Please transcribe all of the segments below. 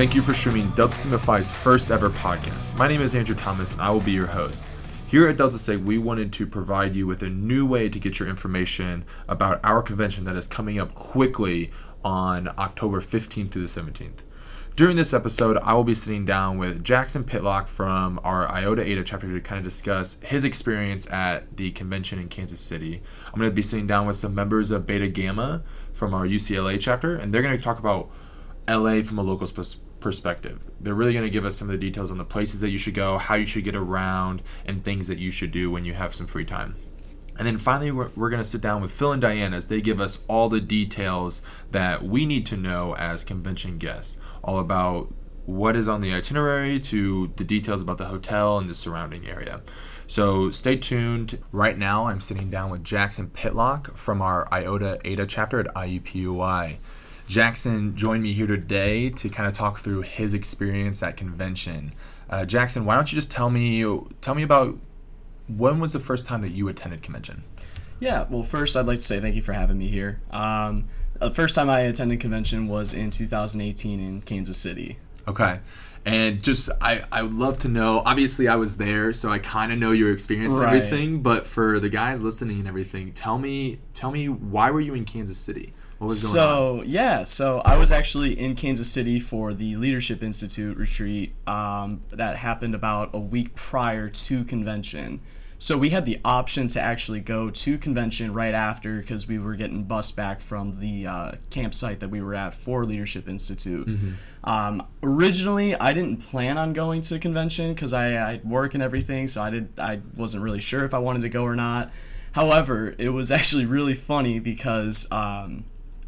Thank you for streaming Delta Sigma first ever podcast. My name is Andrew Thomas, and I will be your host. Here at Delta Sig, we wanted to provide you with a new way to get your information about our convention that is coming up quickly on October 15th through the 17th. During this episode, I will be sitting down with Jackson Pitlock from our Iota Eta chapter to kind of discuss his experience at the convention in Kansas City. I'm going to be sitting down with some members of Beta Gamma from our UCLA chapter, and they're going to talk about LA from a local perspective. They're really going to give us some of the details on the places that you should go, how you should get around, and things that you should do when you have some free time. And then finally, we're, we're going to sit down with Phil and Diane as they give us all the details that we need to know as convention guests, all about what is on the itinerary to the details about the hotel and the surrounding area. So stay tuned. Right now, I'm sitting down with Jackson Pitlock from our Iota Eta chapter at IUPUI. Jackson joined me here today to kind of talk through his experience at convention. Uh, Jackson, why don't you just tell me tell me about when was the first time that you attended convention? Yeah, well, first I'd like to say thank you for having me here. Um, the first time I attended convention was in 2018 in Kansas City. Okay. And just, I, I would love to know. Obviously, I was there, so I kind of know your experience and everything. But for the guys listening and everything, tell me, tell me, why were you in Kansas City? What was going so, on? yeah, so I was actually in Kansas City for the Leadership Institute retreat um, that happened about a week prior to convention. So we had the option to actually go to convention right after because we were getting bus back from the uh, campsite that we were at for Leadership Institute. Mm-hmm. Um, originally, I didn't plan on going to convention because I, I work and everything, so I did I wasn't really sure if I wanted to go or not. However, it was actually really funny because um,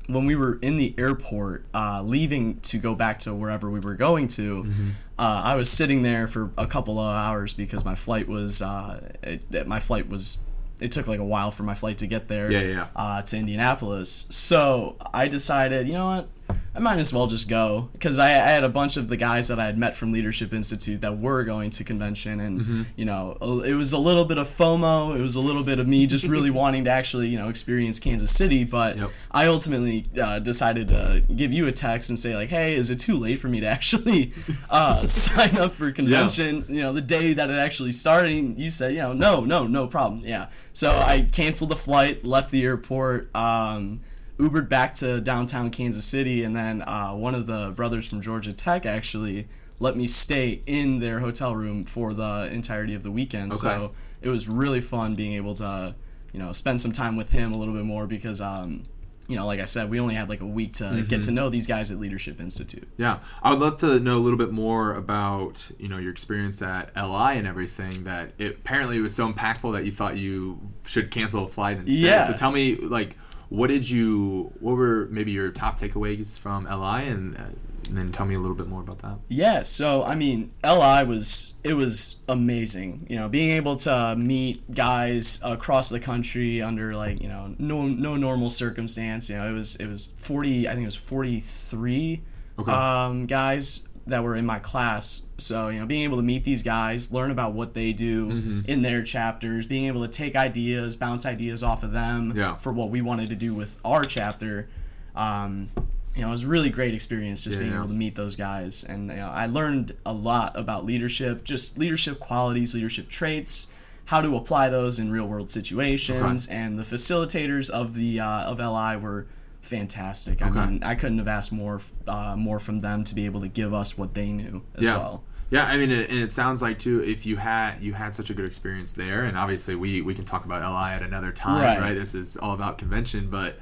when we were in the airport, uh, leaving to go back to wherever we were going to, mm-hmm. uh, I was sitting there for a couple of hours because my flight was uh, it, my flight was it took like a while for my flight to get there yeah, yeah. Uh, to Indianapolis. So I decided, you know what, I might as well just go because I, I, had a bunch of the guys that I had met from Leadership Institute that were going to convention, and mm-hmm. you know, it was a little bit of FOMO. It was a little bit of me just really wanting to actually, you know, experience Kansas City. But yep. I ultimately uh, decided to give you a text and say like, hey, is it too late for me to actually uh, sign up for convention? Yeah. You know, the day that it actually started. You said, you know, no, no, no problem. Yeah. So I canceled the flight, left the airport. Um, Ubered back to downtown Kansas City, and then uh, one of the brothers from Georgia Tech actually let me stay in their hotel room for the entirety of the weekend. Okay. So it was really fun being able to, you know, spend some time with him a little bit more because, um, you know, like I said, we only had like a week to mm-hmm. get to know these guys at Leadership Institute. Yeah, I would love to know a little bit more about you know your experience at LI and everything. That it apparently was so impactful that you thought you should cancel a flight instead. Yeah. So tell me, like, what did you? What were maybe your top takeaways from LI, and, uh, and then tell me a little bit more about that. Yeah, so I mean, LI was it was amazing. You know, being able to meet guys across the country under like you know no no normal circumstance. You know, it was it was forty. I think it was forty three okay. um, guys that were in my class. So, you know, being able to meet these guys, learn about what they do mm-hmm. in their chapters, being able to take ideas, bounce ideas off of them yeah. for what we wanted to do with our chapter. Um, you know, it was a really great experience just yeah, being yeah. able to meet those guys. And you know, I learned a lot about leadership, just leadership qualities, leadership traits, how to apply those in real world situations. And the facilitators of the uh, of LI were fantastic. I mean, I couldn't have asked more uh, more from them to be able to give us what they knew as yeah. well. Yeah, I mean, it, and it sounds like too if you had you had such a good experience there, and obviously we we can talk about LI at another time, right? right? This is all about convention, but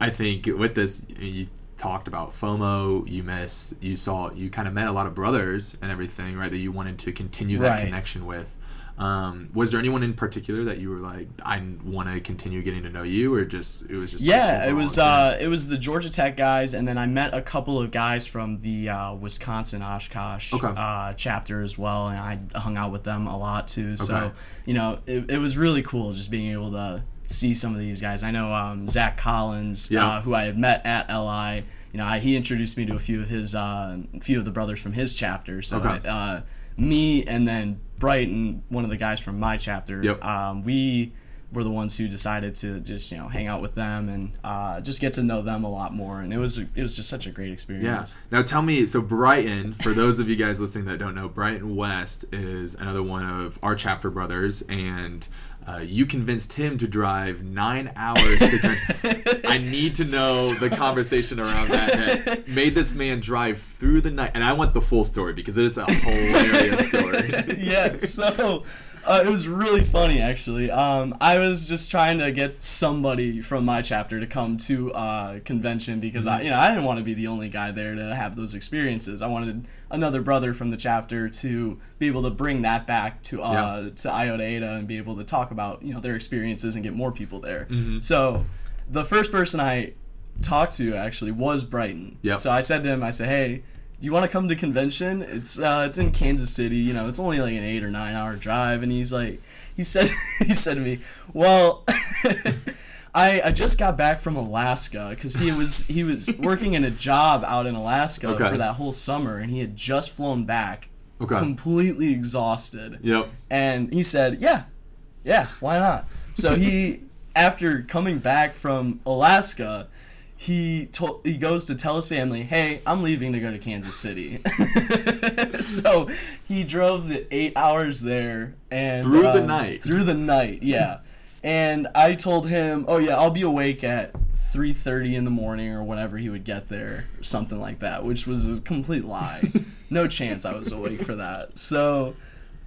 I think with this you talked about FOMO, you missed, you saw, you kind of met a lot of brothers and everything, right? That you wanted to continue that right. connection with. Um, was there anyone in particular that you were like, I want to continue getting to know you, or just it was just yeah, like it was uh, it was the Georgia Tech guys, and then I met a couple of guys from the uh, Wisconsin Oshkosh okay. uh, chapter as well, and I hung out with them a lot too. So okay. you know, it, it was really cool just being able to see some of these guys. I know um, Zach Collins, yeah. uh, who I had met at LI. You know, I, he introduced me to a few of his, uh, few of the brothers from his chapter. So, okay. uh, me and then Brighton, one of the guys from my chapter, yep. um, we were the ones who decided to just you know hang out with them and uh, just get to know them a lot more. And it was it was just such a great experience Yeah. Now tell me, so Brighton, for those of you guys listening that don't know, Brighton West is another one of our chapter brothers, and uh, you convinced him to drive nine hours to. I need to know the conversation around that. that made this man drive through the night, and I want the full story because it is a hilarious story. yeah, so uh, it was really funny actually. Um, I was just trying to get somebody from my chapter to come to uh, convention because I, you know, I didn't want to be the only guy there to have those experiences. I wanted another brother from the chapter to be able to bring that back to uh, to Iota Eta and be able to talk about you know their experiences and get more people there. So the first person I talked to actually was Brighton. Yep. So I said to him, I said, hey. Do you want to come to convention? It's uh, it's in Kansas City. You know, it's only like an eight or nine hour drive. And he's like, he said, he said to me, well, I, I just got back from Alaska because he was he was working in a job out in Alaska Okay. for that whole summer, and he had just flown back, Okay. completely exhausted. Yep. And he said, "Yeah, yeah, why not?" So he, after coming back from Alaska, he told he goes to tell his family, "Hey, I'm leaving to go to Kansas City." so he drove the eight hours there and Through the um, night. Through the night, yeah. And I told him, "Oh yeah, I'll be awake at 3:30 in the morning or whenever he would get there, or something like that," which was a complete lie. no chance I was awake for that. So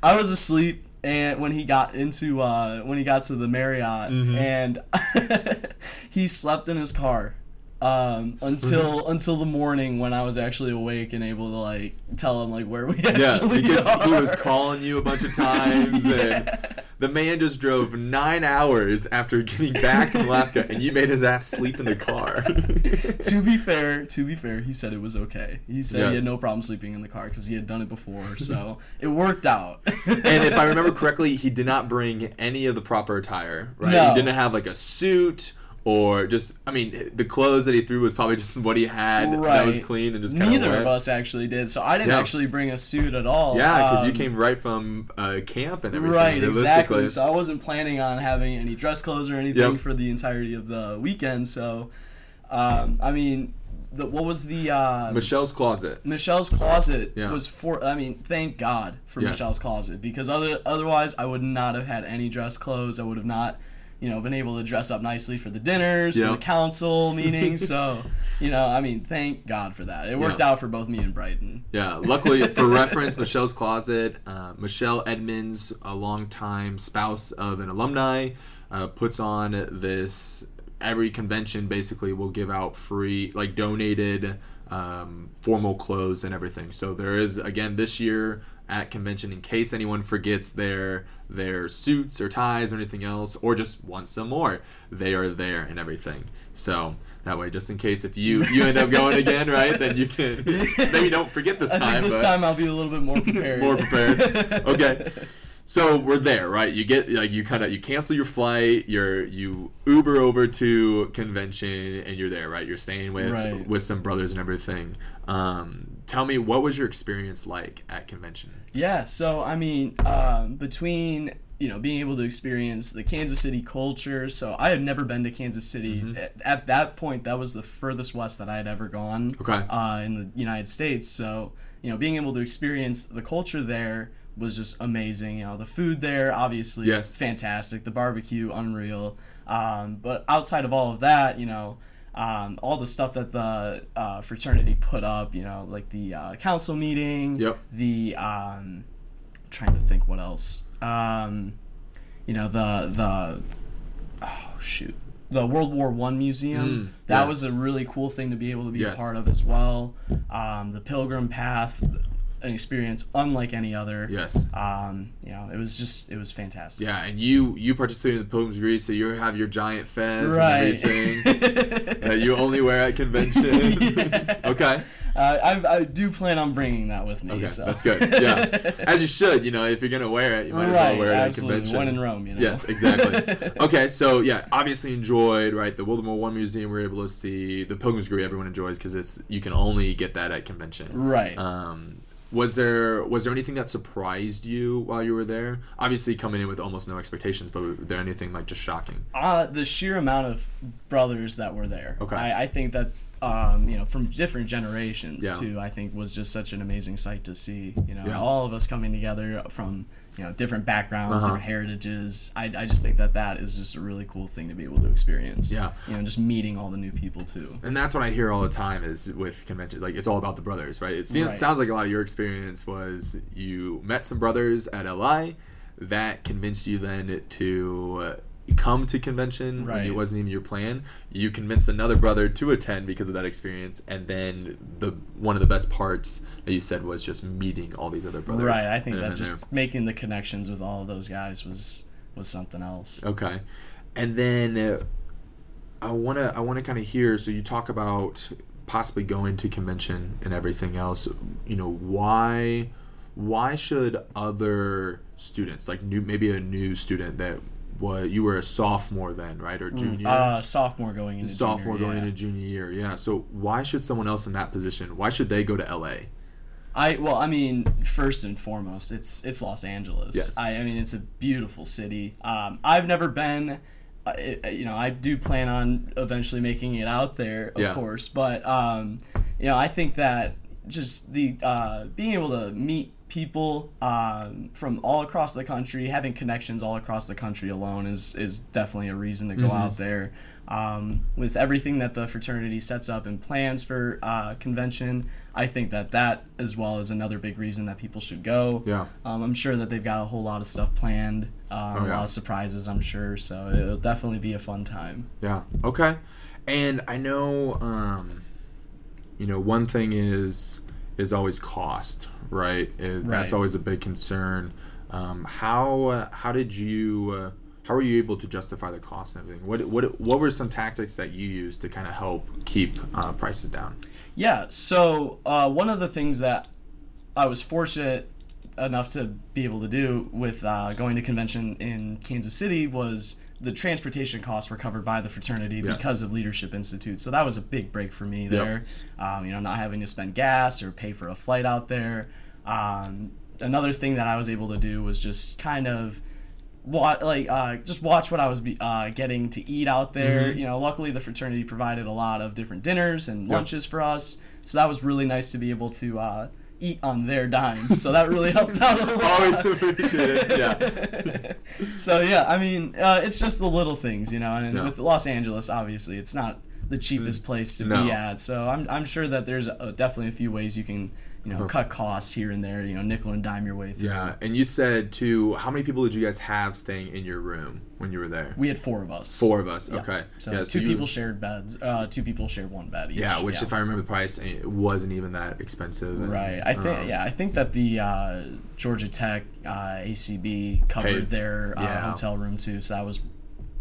I was asleep and when he got into uh, when he got to the Marriott and he slept in his car um, until until the morning when I was actually awake and able to like tell him like where we Yeah, actually because are. he was calling you a bunch of times, and the man just drove nine hours after getting back from Alaska, and you made his ass sleep in the car. to be fair, to be fair, he said it was okay. He said he had no problem sleeping in the car because he had done it before, so it worked out. and if I remember correctly, he did not bring any of the proper attire, right? No. He didn't have like a suit or just, I mean, the clothes that he threw was probably just what he had that was clean and just Neither of of us actually did, so I didn't Yeah. actually bring a suit at all. Yeah, because you Um, came right from uh, camp and everything. Right, exactly. So I wasn't planning on having any dress clothes or anything Yep. for the entirety of the weekend. So, um, I mean, the, what was the uh, Michelle's closet. Michelle's closet Yeah. was for. I mean, thank God for Yes. Michelle's closet because other otherwise I would not have had any dress clothes. I would have not. You know, been able to dress up nicely for the dinners, for the council meetings. so, you know, I mean, thank God for that. It worked Yeah. out for both me and Brighton. Yeah, luckily for reference, Michelle's Closet, uh, Michelle Edmonds, a longtime spouse of an alumni, uh, puts on this. Every convention basically will give out free, like donated um, formal clothes and everything. So there is again this year at convention in case anyone forgets their their suits or ties or anything else or just wants some more they are there and everything so that way just in case if you you end up going again right then you can maybe don't forget this I time this time I'll be a little bit more prepared. more prepared okay so we're there right you get like you kind of you cancel your flight you're you uber over to convention and you're there right you're staying with Right. with some brothers and everything um tell me what was your experience like at convention Yeah, so I mean, um, between you know being able to experience the Kansas City culture, so I had never been to Kansas City. Mm-hmm. At, at that point, that was the furthest west that I had ever gone. Okay. Uh, in the United States, so you know being able to experience the culture there was just amazing. You know, the food there obviously Yes. fantastic, the barbecue unreal. Um, but outside of all of that, you know. Um, all the stuff that the uh, fraternity put up, you know, like the uh, council meeting, Yep. the um, trying to think what else. Um, you know the the oh shoot the World War One museum. Mm, that yes. was a really cool thing to be able to be Yes. a part of as well. Um, the Pilgrim Path, an experience unlike any other. yes Um, you know, it was just it was fantastic. yeah and you you participated in the pilgrim's degree so you have your giant fez Right. and everything that you only wear at convention Yeah. okay Uh, I, I do plan on bringing that with me. Okay, so. that's good. Yeah, as you should. You know, if you're gonna wear it, you might as well wear it at absolutely. convention. When in Rome, you know. Yes, exactly. okay, so yeah, obviously enjoyed right. The World War One museum we were able to see. The Pilgrim's Degree everyone enjoys because it's you can only get that at convention. Right. Um, Was there was there anything that surprised you while you were there? Obviously, coming in with almost no expectations, but was there anything like just shocking? Uh, the sheer amount of brothers that were there. Okay. I, I think that um, you know from different generations Yeah. too. I think was just such an amazing sight to see. You know, Yeah. all of us coming together from you know different backgrounds, Uh-huh. different heritages. I, I just think that that is just a really cool thing to be able to experience. Yeah. You know, just meeting all the new people too. And that's what I hear all the time is with conventions, like it's all about the brothers, right? It seems, Right. sounds like a lot of your experience was you met some brothers at LI that convinced you then to uh, come to convention when it wasn't even your plan. You convinced another brother to attend because of that experience, and then the one of the best parts that you said was just meeting all these other brothers. Right. I think that just there. making the connections with all of those guys was was something else. Okay, and then uh, I wanna I wanna kind of hear. So you talk about possibly going to convention and everything else. You know why why should other students like new maybe a new student that was you were a sophomore then right or junior Uh, sophomore going into sophomore junior, going yeah. into junior year yeah so why should someone else in that position why should they go to LA I well, I mean, first and foremost, it's it's Los Angeles. Yes. I, I mean, it's a beautiful city. Um, I've never been. Uh, you know, I do plan on eventually making it out there, of Yeah. course. But um, you know, I think that just the uh, being able to meet people um, from all across the country, having connections all across the country alone is is definitely a reason to go Mm-hmm. out there. Um, with everything that the fraternity sets up and plans for uh, convention, I think that that as well is another big reason that people should go. Yeah. Um, I'm sure that they've got a whole lot of stuff planned, um, Oh, a lot of surprises. I'm sure, so it'll definitely be a fun time. Yeah. Okay. And I know, um, you know, one thing is is always cost, right? Is, That's always a big concern. Um, how uh, how did you uh, how were you able to justify the cost and everything? What what what were some tactics that you used to kind of help keep uh, prices down? Yeah. So uh, one of the things that I was fortunate enough to be able to do with uh, going to convention in Kansas City was the transportation costs were covered by the fraternity Yes. because of Leadership Institute. So that was a big break for me there. Um, you know, not having to spend gas or pay for a flight out there. Um, another thing that I was able to do was just kind of wa- like uh, just watch what I was be- uh, getting to eat out there. Mm-hmm. You know, luckily the fraternity provided a lot of different dinners and lunches for us, so that was really nice to be able to uh, eat on their dime. So that really helped out a lot. Always appreciate it. Yeah. so yeah, I mean, uh, it's just the little things, you know. And Yeah. with Los Angeles, obviously, it's not the cheapest place to No. be at. So I'm, I'm sure that there's uh definitely a few ways you can, you know, cut costs here and there. You know, nickel and dime your way through. Yeah. And you said too, how many people did you guys have staying in your room when you were there? We had four of us. Four of us. Yeah. Okay. So yeah, two you- people shared beds. Uh, two people shared one bed each. Yeah, which if I remember the price, it wasn't even that expensive. and, Right. I think um, yeah. I think that the uh, Georgia Tech uh, ACB covered Paid. their uh, Yeah. hotel room too, so that was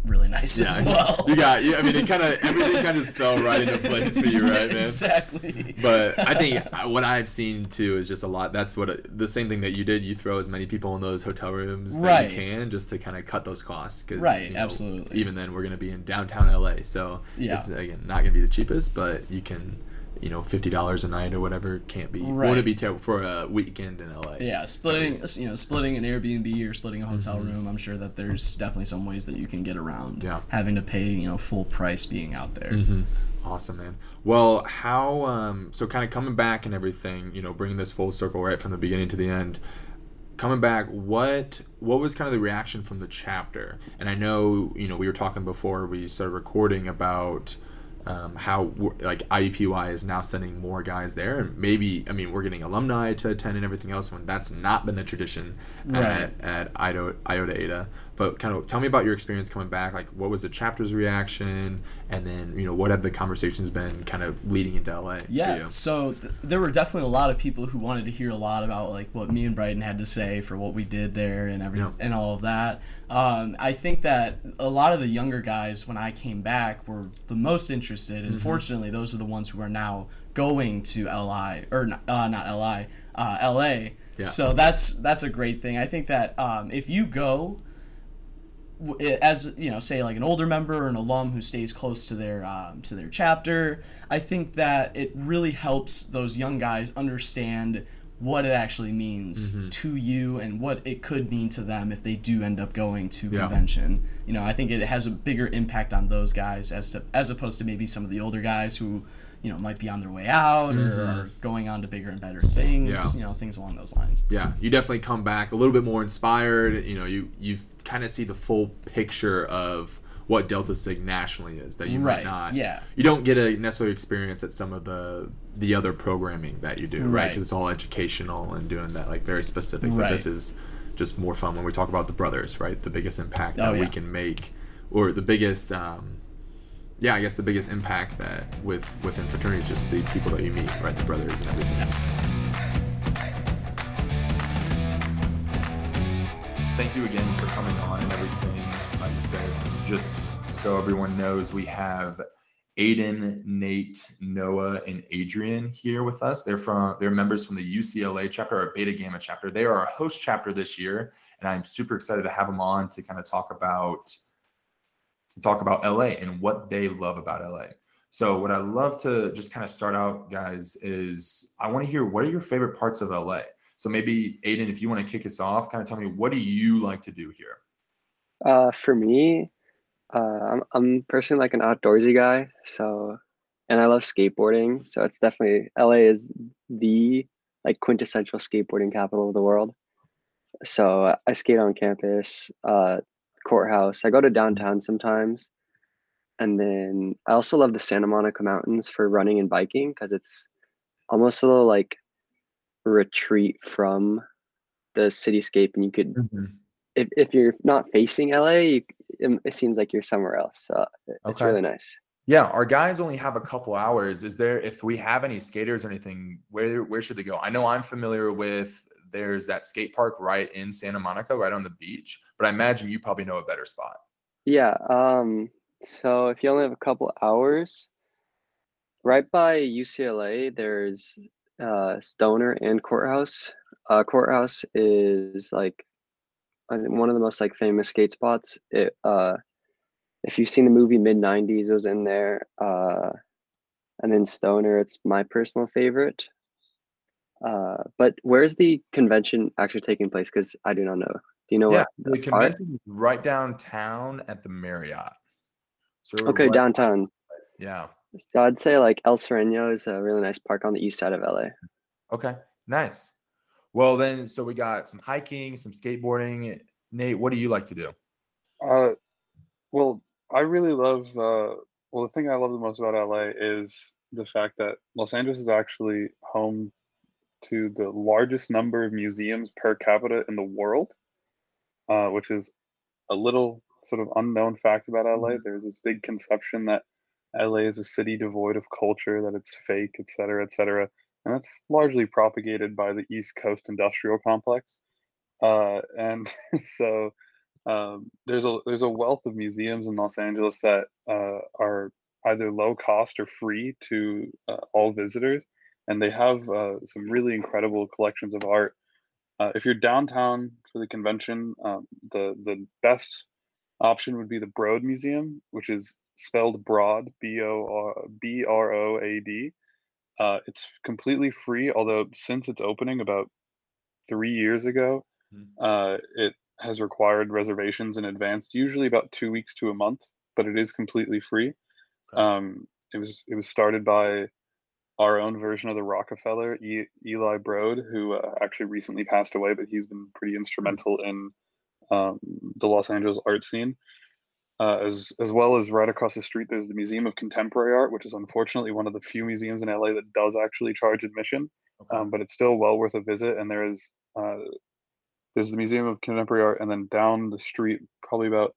really nice Yeah, as well. you got. You, I mean, it kind of everything kind of fell right into place for you, right, man? exactly. But I think what I've seen too is just a lot. That's what the same thing that you did. You throw as many people in those hotel rooms that you can, just to kind of cut those costs. Cause, Right, you know, absolutely. Even then, we're gonna be in downtown LA, so Yeah. it's again not gonna be the cheapest, but you can, you know, fifty dollars a night or whatever can't be. Right. Wouldn't be terrible for a weekend in LA. Yeah, splitting you know splitting an Airbnb or splitting a hotel room. I'm sure that there's definitely some ways that you can get around Mm-hmm. Yeah. having to pay you know full price being out there. Mm-hmm. Awesome, man. Well, how um so kind of coming back and everything, you know, bringing this full circle right from the beginning to the end. Coming back, what what was kind of the reaction from the chapter? And I know, you know, we were talking before we started recording about um, how like IUPUI is now sending more guys there, and maybe I mean we're getting alumni to attend and everything else when that's not been the tradition Right. at, at IOTA, IOTA Eta. But kind of tell me about your experience coming back. Like, what was the chapter's reaction, and then you know what have the conversations been kind of leading into LA? Yeah, so th- there were definitely a lot of people who wanted to hear a lot about like what me and Brighton had to say for what we did there and every Yeah. and all of that. Um, I think that a lot of the younger guys when I came back were the most interested, Mm-hmm. and fortunately, those are the ones who are now going to LI or not- uh, not LI, uh, LA. Yeah. So that's that's a great thing. I think that um, if you go as you know, say like an older member or an alum who stays close to their um, to their chapter, I think that it really helps those young guys understand what it actually means Mhm. to you and what it could mean to them if they do end up going to Yeah. convention. You know, I think it has a bigger impact on those guys as to as opposed to maybe some of the older guys who, you know, might be on their way out or Mhm. are going on to bigger and better things. Yeah. You know, things along those lines. Yeah, you definitely come back a little bit more inspired. You know, you you kind of see the full picture of what Delta Sig nationally is that you Right, might not. yeah. You don't get a necessarily experience at some of the the other programming that you do, right? Right. Because it's all educational and doing that like very specific. But Right. this is just more fun when we talk about the brothers, right? The biggest impact Oh, that we can make, or the biggest. Um, yeah, I guess the biggest impact that with within fraternity is just the people that you meet, right? The brothers and everything. Thank you again for coming on and everything. Like I said, just so everyone knows, we have Aiden, Nate, Noah, and Adrian here with us. They're from they're members from the UCLA chapter or Beta Gamma chapter. They are our host chapter this year, and I'm super excited to have them on to kind of talk about talk about LA and what they love about LA. So what I love to just kind of start out, guys, is I want to hear what are your favorite parts of LA. So maybe Aiden, if you want to kick us off, kind of tell me what do you like to do here? Uh, for me, uh, I'm I'm personally like an outdoorsy guy, so and I love skateboarding. So it's definitely LA is the like quintessential skateboarding capital of the world. So I skate on campus, uh, courthouse. I go to downtown sometimes, and then I also love the Santa Monica Mountains for running and biking because it's almost a little like retreat from the cityscape, and you could mm-hmm. if, if you're not facing LA, you, it, it seems like you're somewhere else. So it- it's Okay. really nice. Yeah, our guys only have a couple hours. Is there if we have any skaters or anything, where where should they go? I know I'm familiar with there's that skate park right in Santa Monica, right on the beach, but I imagine you probably know a better spot. Yeah. Um. So if you only have a couple hours, right by UCLA, there's uh, Stoner and Courthouse. Uh, Courthouse is like one of the most like famous skate spots. It uh, if you've seen the movie mid '90s, it was in there. Uh, and then Stoner, it's my personal favorite. Uh, but where's the convention actually taking place? Because I do not know. Do you know yeah, what? the convention is right downtown at the Marriott. So Okay, right- downtown. Yeah. So I'd say like El Sereno is a really nice park on the east side of LA. Okay. Nice. Well, then, so we got some hiking, some skateboarding. Nate, what do you like to do? Uh, well, I really love. Uh, well, the thing I love the most about LA is the fact that Los Angeles is actually home to the largest number of museums per capita in the world, uh, which is a little sort of unknown fact about LA. There's this big conception that LA is a city devoid of culture, that it's fake, et cetera, et cetera. And that's largely propagated by the East Coast industrial complex. Uh, and so um, there's a there's a wealth of museums in Los Angeles that uh, are either low cost or free to uh, all visitors, and they have uh, some really incredible collections of art. Uh, if you're downtown for the convention, um, the the best option would be the Broad Museum, which is spelled Broad B O R B R O A D. Uh, it's completely free, although since its opening about three years ago, Mhm. uh, it has required reservations in advance, usually about two weeks to a month, but it is completely free. Okay. Um, it was it was started by our own version of the Rockefeller, e- Eli Broad, who uh, actually recently passed away, but he's been pretty instrumental in um, the Los Angeles art scene. Uh, as as well as right across the street, there's the Museum of Contemporary Art, which is unfortunately one of the few museums in LA that does actually charge admission Okay. um, but it's still well worth a visit. And there is uh, there's the Museum of Contemporary Art, and then down the street, probably about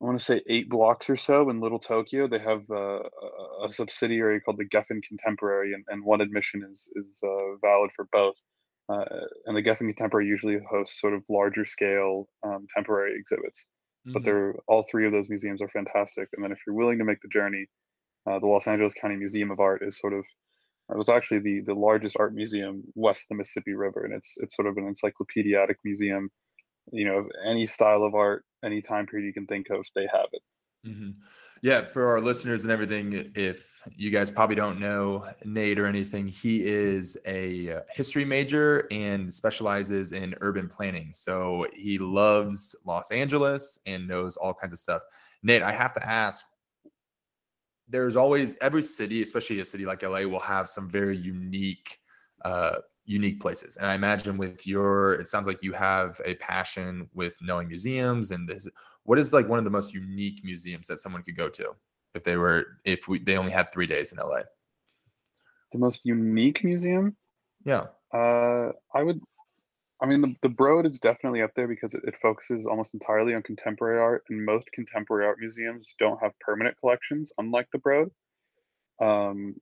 I want to say eight blocks or so in Little Tokyo, they have uh, a, a subsidiary called the Geffen Contemporary, and, and one admission is is uh, valid for both. Uh, and the Geffen Contemporary usually hosts sort of larger scale um, temporary exhibits, but Mhm. they're all three of those museums are fantastic. And then if you're willing to make the journey, uh, the Los Angeles County Museum of Art is sort of it was actually the the largest art museum west of the Mississippi River, and it's it's sort of an encyclopedic museum. You know, any style of art, any time period you can think of, they have it. hmm Yeah, for our listeners and everything, if you guys probably don't know Nate or anything, he is a uh, history major and specializes in urban planning. So he loves Los Angeles and knows all kinds of stuff. Nate, I have to ask there's always every city, especially a city like LA, will have some very unique uh, unique places. And I imagine with your, it sounds like you have a passion with knowing museums and this. What is like one of the most unique museums that someone could go to if they were if we they only had three days in LA? The most unique museum? Yeah. Uh, I would. I mean, the, the Broad is definitely up there because it, it focuses almost entirely on contemporary art, and most contemporary art museums don't have permanent collections, unlike the Broad. Um,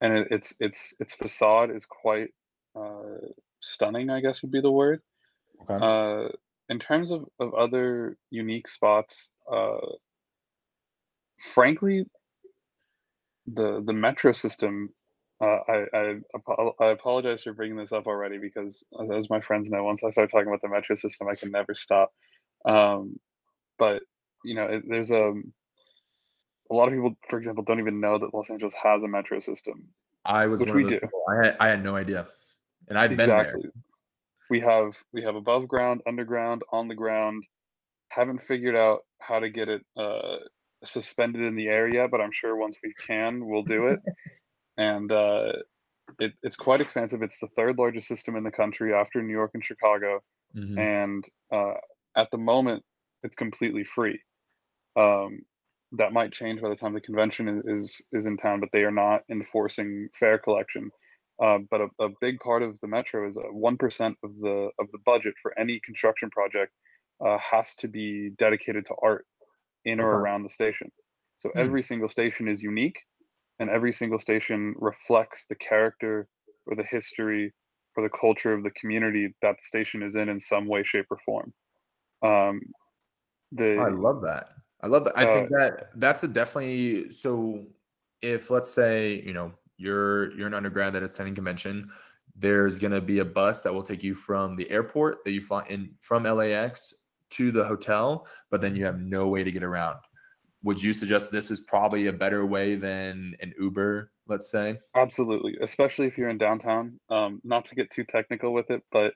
and it, its its its facade is quite uh, stunning, I guess would be the word. Okay. Uh, in terms of, of other unique spots, uh, frankly, the the metro system. Uh, I, I I apologize for bringing this up already because, as my friends know, once I start talking about the metro system, I can never stop. Um, but you know, it, there's a um, a lot of people, for example, don't even know that Los Angeles has a metro system. I was which we do. people. I had, I had no idea, and I've exactly. been We have we have above ground, underground, on the ground. Haven't figured out how to get it uh, suspended in the area, but I'm sure once we can, we'll do it. and uh, it, it's quite expansive. It's the third largest system in the country after New York and Chicago, there. Mhm. and uh, at the moment, it's completely free. Um, that might change by the time the convention is, is in town, but they are not enforcing fare collection. Uh, but a, a big part of the metro is one percent of the of the budget for any construction project uh, has to be dedicated to art in or around the station. So Hmm. every single station is unique, and every single station reflects the character or the history or the culture of the community that the station is in in some way, shape, or form. Um, the I love that. I love that. I Uh, think that that's a definitely so. If let's say you know you're you're an undergrad that is attending convention, there's gonna be a bus that will take you from the airport that you fly in from LAX to the hotel, but then you have no way to get around. Would you suggest this is probably a better way than an Uber? Let's say. Absolutely, especially if you're in downtown. Um, not to get too technical with it, but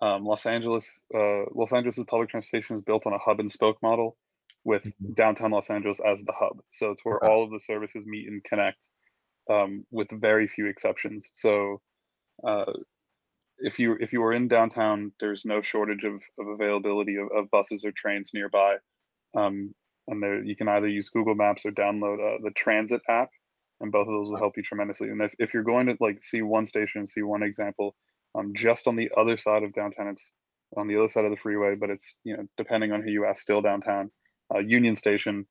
um, Los Angeles, uh, Los Angeles's public transportation is built on a hub and spoke model, with Mhm. downtown Los Angeles as the hub. So it's where Okay. all of the services meet and connect, um, with very few exceptions. So uh, if you if you are in downtown, there's no shortage of, of availability of, of buses or trains nearby. Um, and there you can either use Google Maps or download uh, the Transit app, and both of those will help you tremendously. And if, if you're going to like see one station, see one example, um, just on the other side of downtown, it's on the other side of the freeway, but it's you know depending on who you ask, still downtown. Uh, Union Station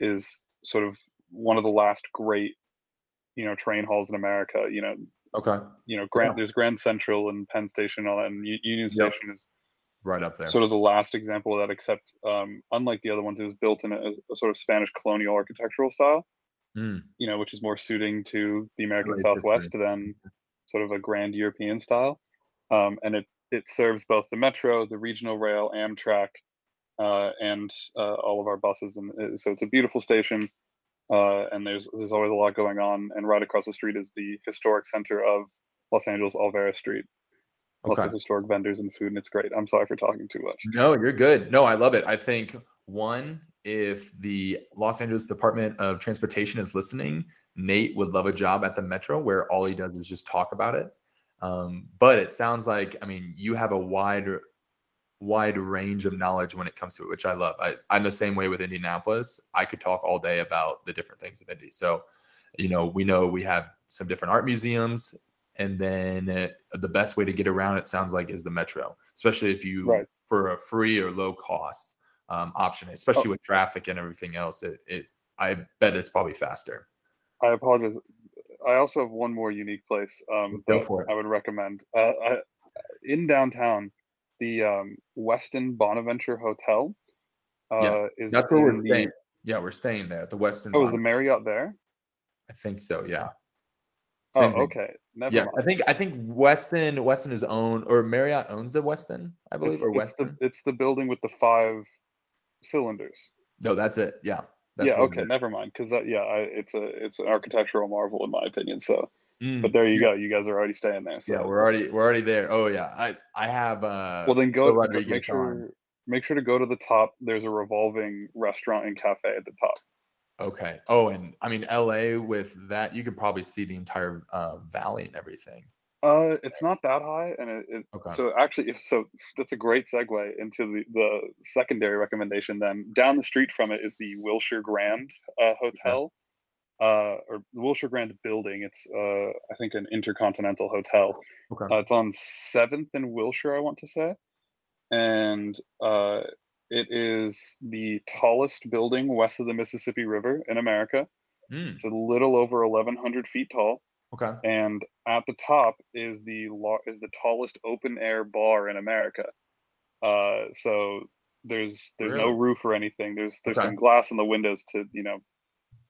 is sort of one of the last great you know train halls in America. You know Okay. you know Grand Yeah. there's Grand Central and Penn Station and all that, and Union Yep. Station is Right up there. sort of the last example of that. Except um, unlike the other ones, it was built in a, a sort of Spanish colonial architectural style. Mm, You know, which is more suiting to the American Right, Southwest than sort of a grand European style. Um, and it it serves both the metro, the regional rail, Amtrak, uh, and uh, all of our buses. And uh, so it's a beautiful station. Uh, and there's there's always a lot going on. And right across the street is the historic center of Los Angeles, Olvera Street. Lots okay. of historic vendors and food, and it's great. I'm sorry for talking too much. No, you're good. No, I love it. I think one, if the Los Angeles Department of Transportation is listening, Nate would love a job at the Metro where all he does is just talk about it. Um, but it sounds like, I mean, you have a wide, wide range of knowledge when it comes to it, which I love. I, I'm the same way with Indianapolis. I could talk all day about the different things of Indy. So, you know, we know we have some different art museums, and then uh, the best way to get around it sounds like is the metro, especially if you Right. for a free or low cost um, option, especially with traffic and everything else. It, it I bet it's probably faster. I apologize. I also have one more unique place um, Go that for it. I would recommend. Uh, I, in downtown, the um, Westin Bonaventure Hotel uh, Yeah, is That's where we're the- staying. Yeah, we're staying there at the Westin. Oh, is the Marriott there? I think so. Yeah. Oh, Same thing. okay. Never Yeah, mind. I think I think Westin Westin is owned or Marriott owns the Westin, I believe, It's, or it's the Westin. it's the building with the five cylinders. No, that's it. Yeah, yeah. Okay. Never mind. Because that, yeah, I, it's a it's an architectural marvel in my opinion. So, Mm, but there you go. You guys are already staying there. So yeah, we're already we're already there. Oh yeah, I I have. uh well then go. Make sure on. make sure to go to the top. There's a revolving restaurant and cafe at the top. Okay. Oh, and I mean LA with that, you could probably see the entire uh, valley and everything. Uh, it's not that high, and it, it Okay. so actually, if so, that's a great segue into the the secondary recommendation. Then down the street from it is the Wilshire Grand uh, Hotel, uh, or the Wilshire Grand Building. It's uh, I think an intercontinental hotel. Okay. Uh, it's on Seventh and Wilshire, I want to say, and uh, it is the tallest building west of the Mississippi River in America. Mm, It's a little over 1,100 feet tall okay. and at the top is the lar- is the tallest open air bar in America. Uh, so there's there's no roof or anything. There's there's Okay. some glass in the windows to you know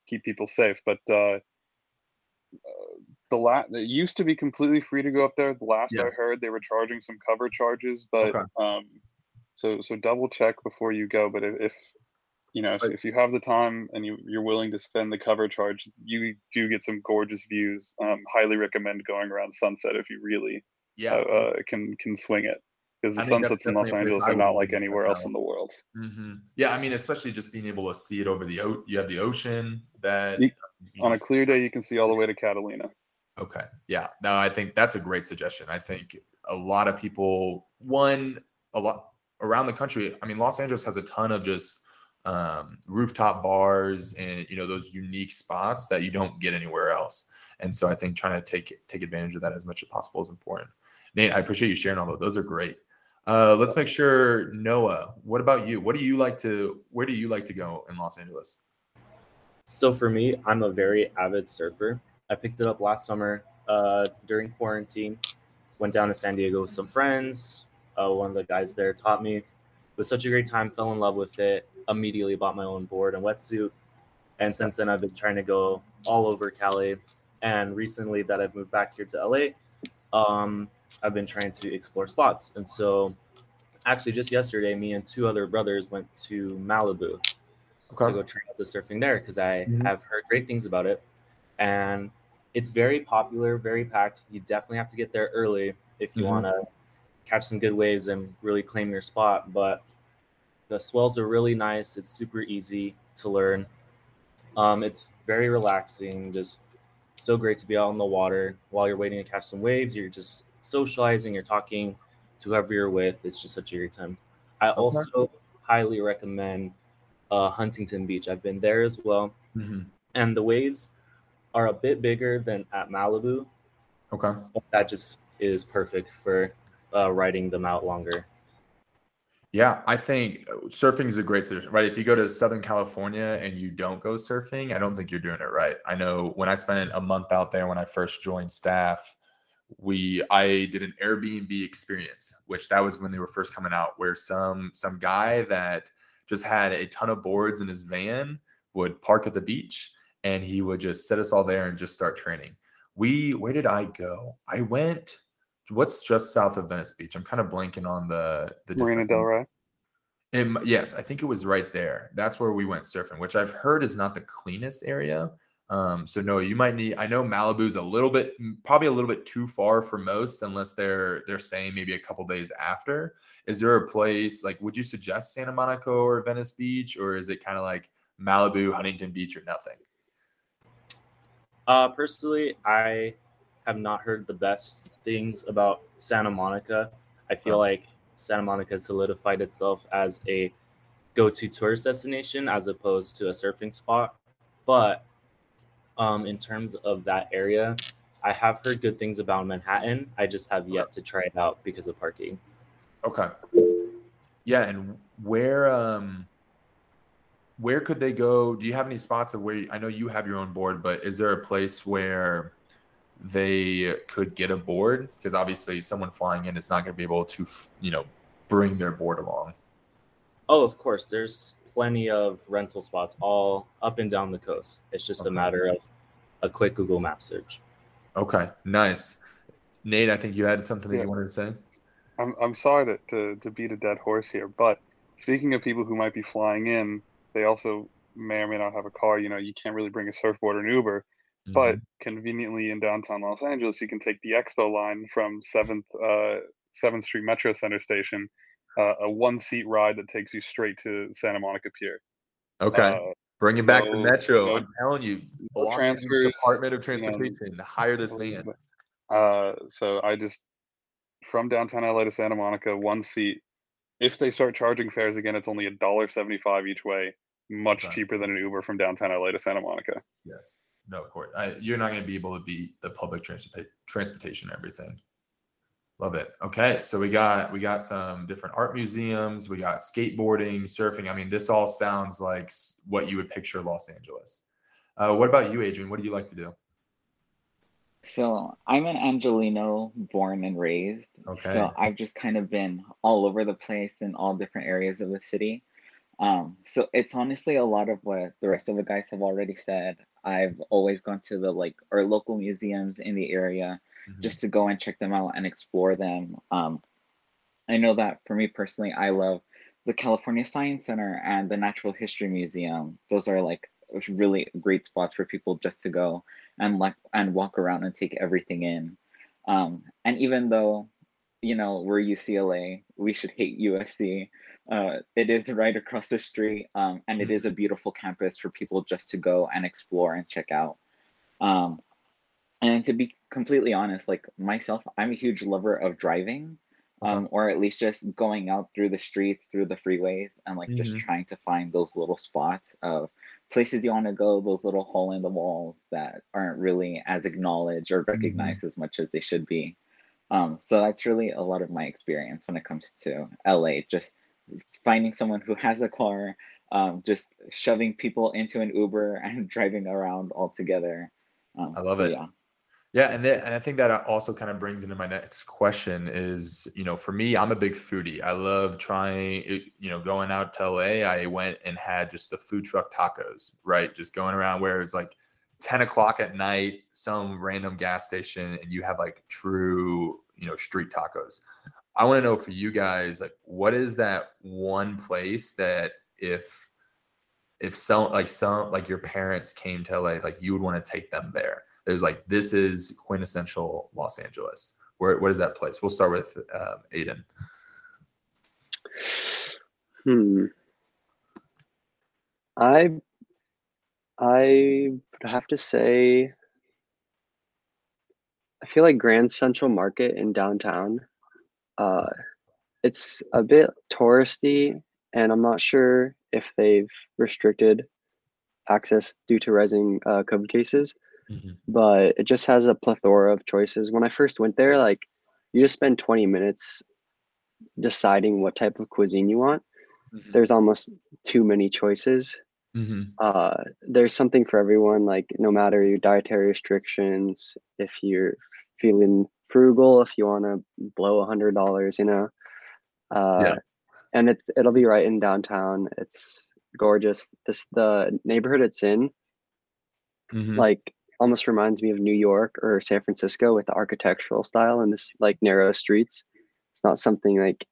keep people safe. But uh, uh, the la- it used to be completely free to go up there. The last Yeah. I heard, they were charging some cover charges, but Okay. um, so so double check before you go. But if, if you know if, if you have the time and you, you're willing to spend the cover charge, you do get some gorgeous views. Um, highly recommend going around sunset if you really Yeah. uh, uh, can can swing it because the I sunsets in Los definitely a place Angeles are not like anywhere else in the world. hmm Yeah, I mean, especially just being able to see it over the o- you have the ocean that You- On a clear day, you can see all the way to Catalina. Okay. Yeah. No, I think that's a great suggestion. I think a lot of people, one, a lot around the country. I mean, Los Angeles has a ton of just um, rooftop bars and you know those unique spots that you don't get anywhere else. And so I think trying to take take advantage of that as much as possible is important. Nate, I appreciate you sharing all of those. Are great. Uh, let's make sure Noah. What about you? What do you like to? Where do you like to go in Los Angeles? So for me, I'm a very avid surfer. I picked it up last summer uh, during quarantine. Went down to San Diego with some friends. Uh, one of the guys there taught me. It was such a great time. Fell in love with it. Immediately bought my own board and wetsuit. And since then, I've been trying to go all over Cali. And recently, that I've moved back here to LA, um, I've been trying to explore spots. And so, actually, just yesterday, me and two other brothers went to Malibu to go try out the surfing there because I Mhm. have heard great things about it. And it's very popular, very packed. You definitely have to get there early if you Mhm. want to catch some good waves and really claim your spot. But the swells are really nice. It's super easy to learn. Um, it's very relaxing, just so great to be out in the water while you're waiting to catch some waves. You're just socializing, you're talking to whoever you're with. It's just such a great time. I also highly recommend uh, Huntington Beach. I've been there as well, Mhm. and the waves are a bit bigger than at Malibu. Okay. That just is perfect for uh, riding them out longer. Yeah, I think uh, surfing is a great solution, right? If you go to Southern California and you don't go surfing, I don't think you're doing it right. I know when I spent a month out there when I first joined staff, we I did an Airbnb experience, which that was when they were first coming out, where some some guy that just had a ton of boards in his van would park at the beach and he would just set us all there and just start training. We where did I go? I went what's just south of Venice Beach? I'm kind of blanking on the the Marina Del Rey. in, yes, I think it was right there. That's where we went surfing, which I've heard is not the cleanest area. Um, so no, you might need. I know Malibu's a little bit, probably a little bit too far for most, unless they're they're staying maybe a couple days after. Is there a place like? Would you suggest Santa Monica or Venice Beach, or is it kind of like Malibu, Huntington Beach, or nothing? Uh, personally, I have not heard the best things about Santa Monica. I feel Oh. like Santa Monica has solidified itself as a go-to tourist destination as opposed to a surfing spot. But um, in terms of that area, I have heard good things about Manhattan. I just have yet to try it out because of parking. Okay. Yeah, and where um where could they go? Do you have any spots of where I know you have your own board, but is there a place where they could get a board? Because obviously someone flying in is not going to be able to, you know, bring their board along. Oh, of course, there's plenty of rental spots all up and down the coast. It's just Okay. a matter of a quick Google Map search. Okay, nice. Nate, I think you had something that you wanted to say. I'm I'm sorry to, to to beat a dead horse here, but speaking of people who might be flying in, they also may or may not have a car, you know, you can't really bring a surfboard or an Uber. But Mhm. conveniently in downtown Los Angeles, you can take the Expo line from Seventh uh, Seventh Street Metro Center Station, uh, a one seat ride that takes you straight to Santa Monica Pier. okay, Uh, bring it back to no- Metro. no- I'm telling you, no transfers, Department of you know, Transportation, hire this man. Uh, so I just from downtown LA to Santa Monica, one seat. If they start charging fares again, it's only a dollar seventy-five each way, much Okay. cheaper than an Uber from downtown LA to Santa Monica. Yes. No, of course. I, you're not going to be able to beat the public transporta- transportation and everything. Love it. Okay, so we got we got some different art museums. We got skateboarding, surfing. I mean, this all sounds like what you would picture Los Angeles. Uh, what about you, Adrian? What do you like to do? So I'm an Angelino born and raised. Okay. So I've just kind of been all over the place in all different areas of the city. Um, so it's honestly a lot of what the rest of the guys have already said. I've always gone to the like our local museums in the area Mhm. just to go and check them out and explore them. Um, I know that for me personally, I love the California Science Center and the Natural History Museum. Those are like really great spots for people just to go and like and walk around and take everything in. Um, and even though, you know, we're UCLA, we should hate USC. Uh, it is right across the street, um, and it is a beautiful campus for people just to go and explore and check out. Um, and to be completely honest, like myself, I'm a huge lover of driving, um, or at least just going out through the streets, through the freeways, and like just Mhm. trying to find those little spots of places you want to go, those little hole in the walls that aren't really as acknowledged or recognized as much as they should be. Um, so that's really a lot of my experience when it comes to LA. Just finding someone who has a car, um, just shoving people into an Uber and driving around all together. Um, I love so it. Yeah. Yeah, and, then, and I think that uh, also kind of brings into my next question is, you know, for me, I'm a big foodie. I love trying, eh, you know, going out to LA. I went and had just the food truck tacos, right? Just going around where it's like 10 o'clock at night, some random gas station, and you have like true, you know, street tacos. I want to know for you guys, like, what is that one place that if if some like some like your parents came to LA, like you would want to take them there? There's like this is quintessential Los Angeles. Where what is that place? We'll start with um, Aiden. Hmm. I I would have to say I feel like Grand Central Market in downtown. Uh, it's a bit touristy, and I'm not sure if they've restricted access due to rising uh, COVID cases. But it just has a plethora of choices. When I first went there, like you just spend 20 minutes deciding what type of cuisine you want. There's almost too many choices Mm-hmm. uh, there's something for everyone. Like no matter your dietary restrictions, if you're feeling frugal, if you want to blow a hundred dollars, you know, uh, Yeah. and it's it'll be right in downtown. It's gorgeous. This the neighborhood it's in, Mm-hmm. like almost reminds me of New York or San Francisco with the architectural style and this like narrow streets. It's not something like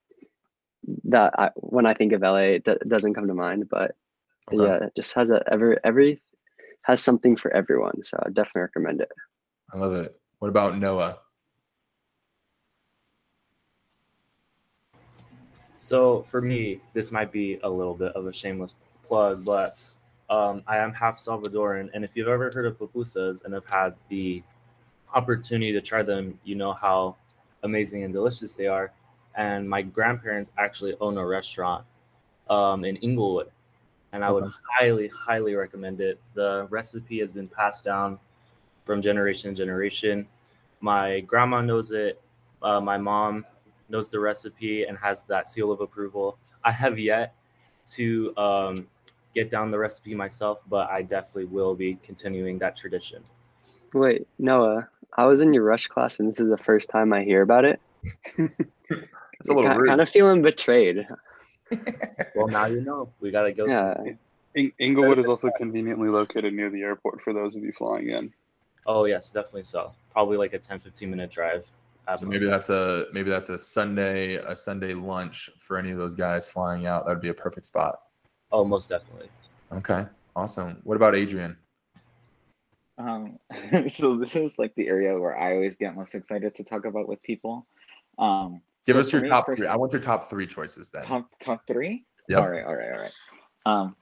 that. I, when I think of LA, it doesn't come to mind, but Okay. yeah, it just has a every every has something for everyone. So I definitely recommend it. I love it. What about Noah? So for me, this might be a little bit of a shameless plug, but um, I am half Salvadoran, and if you've ever heard of pupusas and have had the opportunity to try them, you know how amazing and delicious they are. And my grandparents actually own a restaurant um, in Inglewood, and I would Okay. highly, highly recommend it. The recipe has been passed down from generation to generation. My grandma knows it. Uh, my mom knows the recipe and has that seal of approval. I have yet to um, get down the recipe myself, but I definitely will be continuing that tradition. Wait, Noah, I was in your rush class, and this is the first time I hear about it. It's a little rude. Kind of feeling betrayed. Well, now you know. We gotta go. Yeah, In- Inglewood is also conveniently located near the airport for those of you flying in. Oh yes, definitely so. Probably like a 10, 15 minute drive. So maybe that's a maybe that's a Sunday a Sunday lunch for any of those guys flying out. That would be a perfect spot. Oh, most definitely. Okay. Awesome. What about Adrian? Um, so this is like the area where I always get most excited to talk about with people. Um, Give so us your me top three. I want your top three choices then. Top top three. Yep. All right, all right, all right. Um,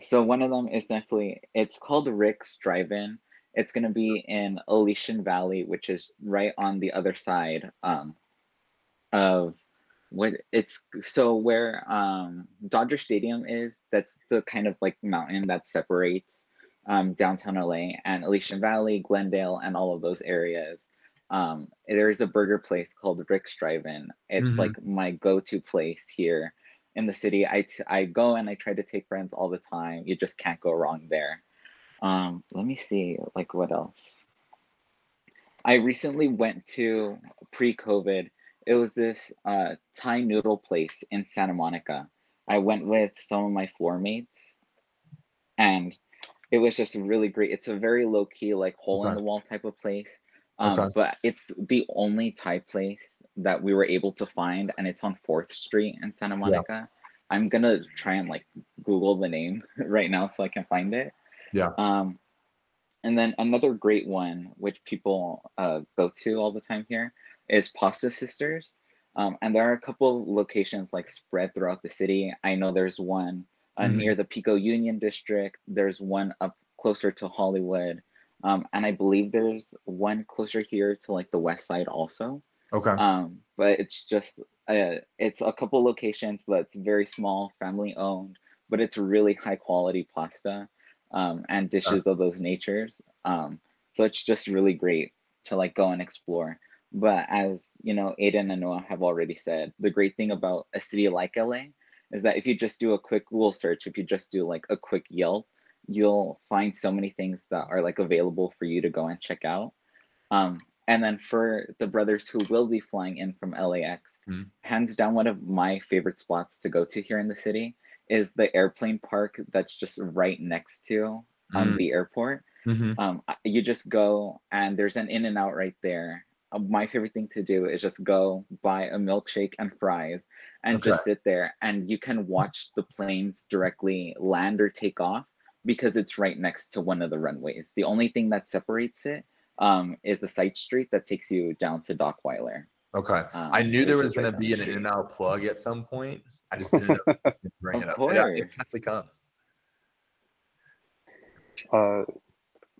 so one of them is definitely it's called Rick's Drive-In. It's gonna be in Elysian Valley, which is right on the other side um, of what it's so where um, Dodger Stadium is. That's the kind of like mountain that separates um, downtown LA and Elysian Valley, Glendale, and all of those areas. Um, there is a burger place called Rick's Drive-In. It's Mhm. like my go-to place here in the city. I, t- I go and I try to take friends all the time. You just can't go wrong there. Um, let me see, like what else? I recently went to pre-COVID. It was this uh, Thai noodle place in Santa Monica. I went with some of my floor mates, and it was just really great. It's a very low key, like hole in the wall type of place. Um, Okay. But it's the only Thai place that we were able to find, and it's on Fourth Street in Santa Monica. I'm gonna try and like Google the name right now so I can find it. Yeah. Um, and then another great one, which people uh, go to all the time here, is Pasta Sisters. Um, and there are a couple locations like spread throughout the city. I know there's one uh, Mhm. near the Pico Union District. There's one up closer to Hollywood. Um, and I believe there's one closer here to like the west side also. Okay. Um, but it's just uh, it's a couple locations, but it's very small, family owned. But it's really high quality pasta um, and dishes of those natures. Um, so it's just really great to like go and explore. But as you know, Aiden and Noah have already said, the great thing about a city like LA is that if you just do a quick Google search, if you just do like a quick Yelp, you'll find so many things that are like available for you to go and check out. Um, and then for the brothers who will be flying in from LAX, Mhm. hands down, one of my favorite spots to go to here in the city is the airplane park that's just right next to um, Mm. the airport. hmm Um, you just go and there's an In and Out right there. Uh, my favorite thing to do is just go buy a milkshake and fries and just sit there and you can watch the planes directly land or take off because it's right next to one of the runways. The only thing that separates it um, is a side street that takes you down to Dockweiler. Okay. Um, I knew there was going right to be an in and out plug at some point. I just didn't know bring it up. Yeah, it course. has to come. Uh,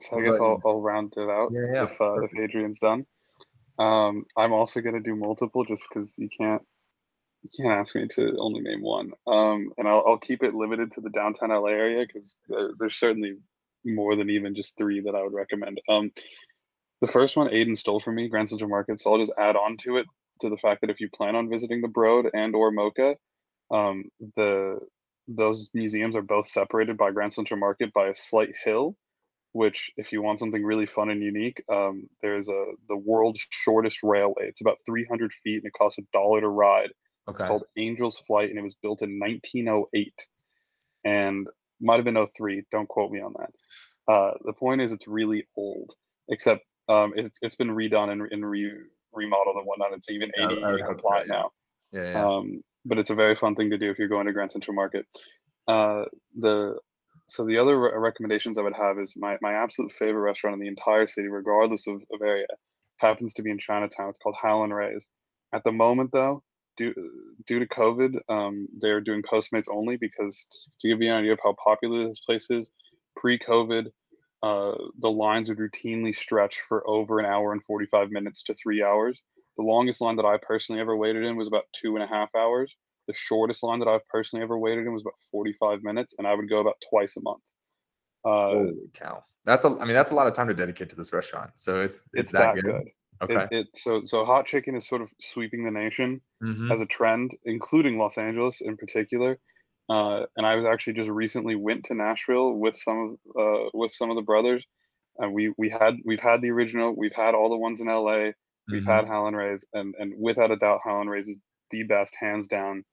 so I guess I'll. I'll round it out Yeah, yeah, if uh, if Adrian's done. Um, I'm also gonna do multiple just because you can't you can't ask me to only name one. Um, and I'll I'll keep it limited to the downtown LA area because there, there's certainly more than even just three that I would recommend. Um, the first one Aiden stole from me, Grand Central Market. So I'll just add on to it to the fact that if you plan on visiting the Broad and or MOCA, um, the those museums are both separated by Grand Central Market by a slight hill which if you want something really fun and unique um, there's a the world's shortest railway. It's about 300 feet and it costs a dollar to ride. It's called Angels Flight and it was built in 1908 and might have been 03 don't quote me on that. Uh, the point is it's really old except um, it's, it's been redone and, and re, remodeled and whatnot. It's even Yeah, ADA about compliant now. Yeah, yeah. um, but it's a very fun thing to do if you're going to Grand Central Market. Uh, the so the other re- recommendations I would have is my, my absolute favorite restaurant in the entire city, regardless of, of area, happens to be in Chinatown. It's called Howlin' Ray's. At the moment, though, due due to COVID, um, they're doing Postmates only because to give you an idea of how popular this place is, pre-COVID, uh, the lines would routinely stretch for over an hour and 45 minutes to three hours. The longest line that I personally ever waited in was about two and a half hours. The shortest line that I've personally ever waited in was about 45 minutes, and I would go about twice a month. Uh, Holy cow. That's a I mean that's a lot of time to dedicate to this restaurant. So it's it's, it's that, that good. good. Okay. It, it so so hot chicken is sort of sweeping the nation Mhm. as a trend, including Los Angeles in particular. Uh, and I was actually just recently went to Nashville with some of uh, with some of the brothers, and we we had we've had the original, we've had all the ones in LA, we've Mhm. had Howlin' Ray's, and and without a doubt, Howlin' Ray's is the best, hands down.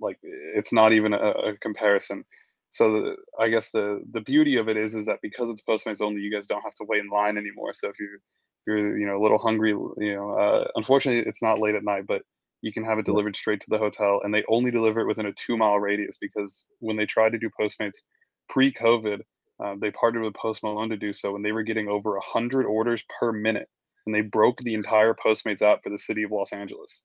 Like it's not even a, a comparison. So the, I guess the the beauty of it is is that because it's Postmates only, you guys don't have to wait in line anymore. So if you you're you know a little hungry, you know, uh, unfortunately it's not late at night, but you can have it delivered straight to the hotel, and they only deliver it within a two mile radius because when they tried to do Postmates, pre-COVID, uh, they partnered with Post Malone to do so, and they were getting over hundred orders per minute, and they broke the entire Postmates app for the city of Los Angeles.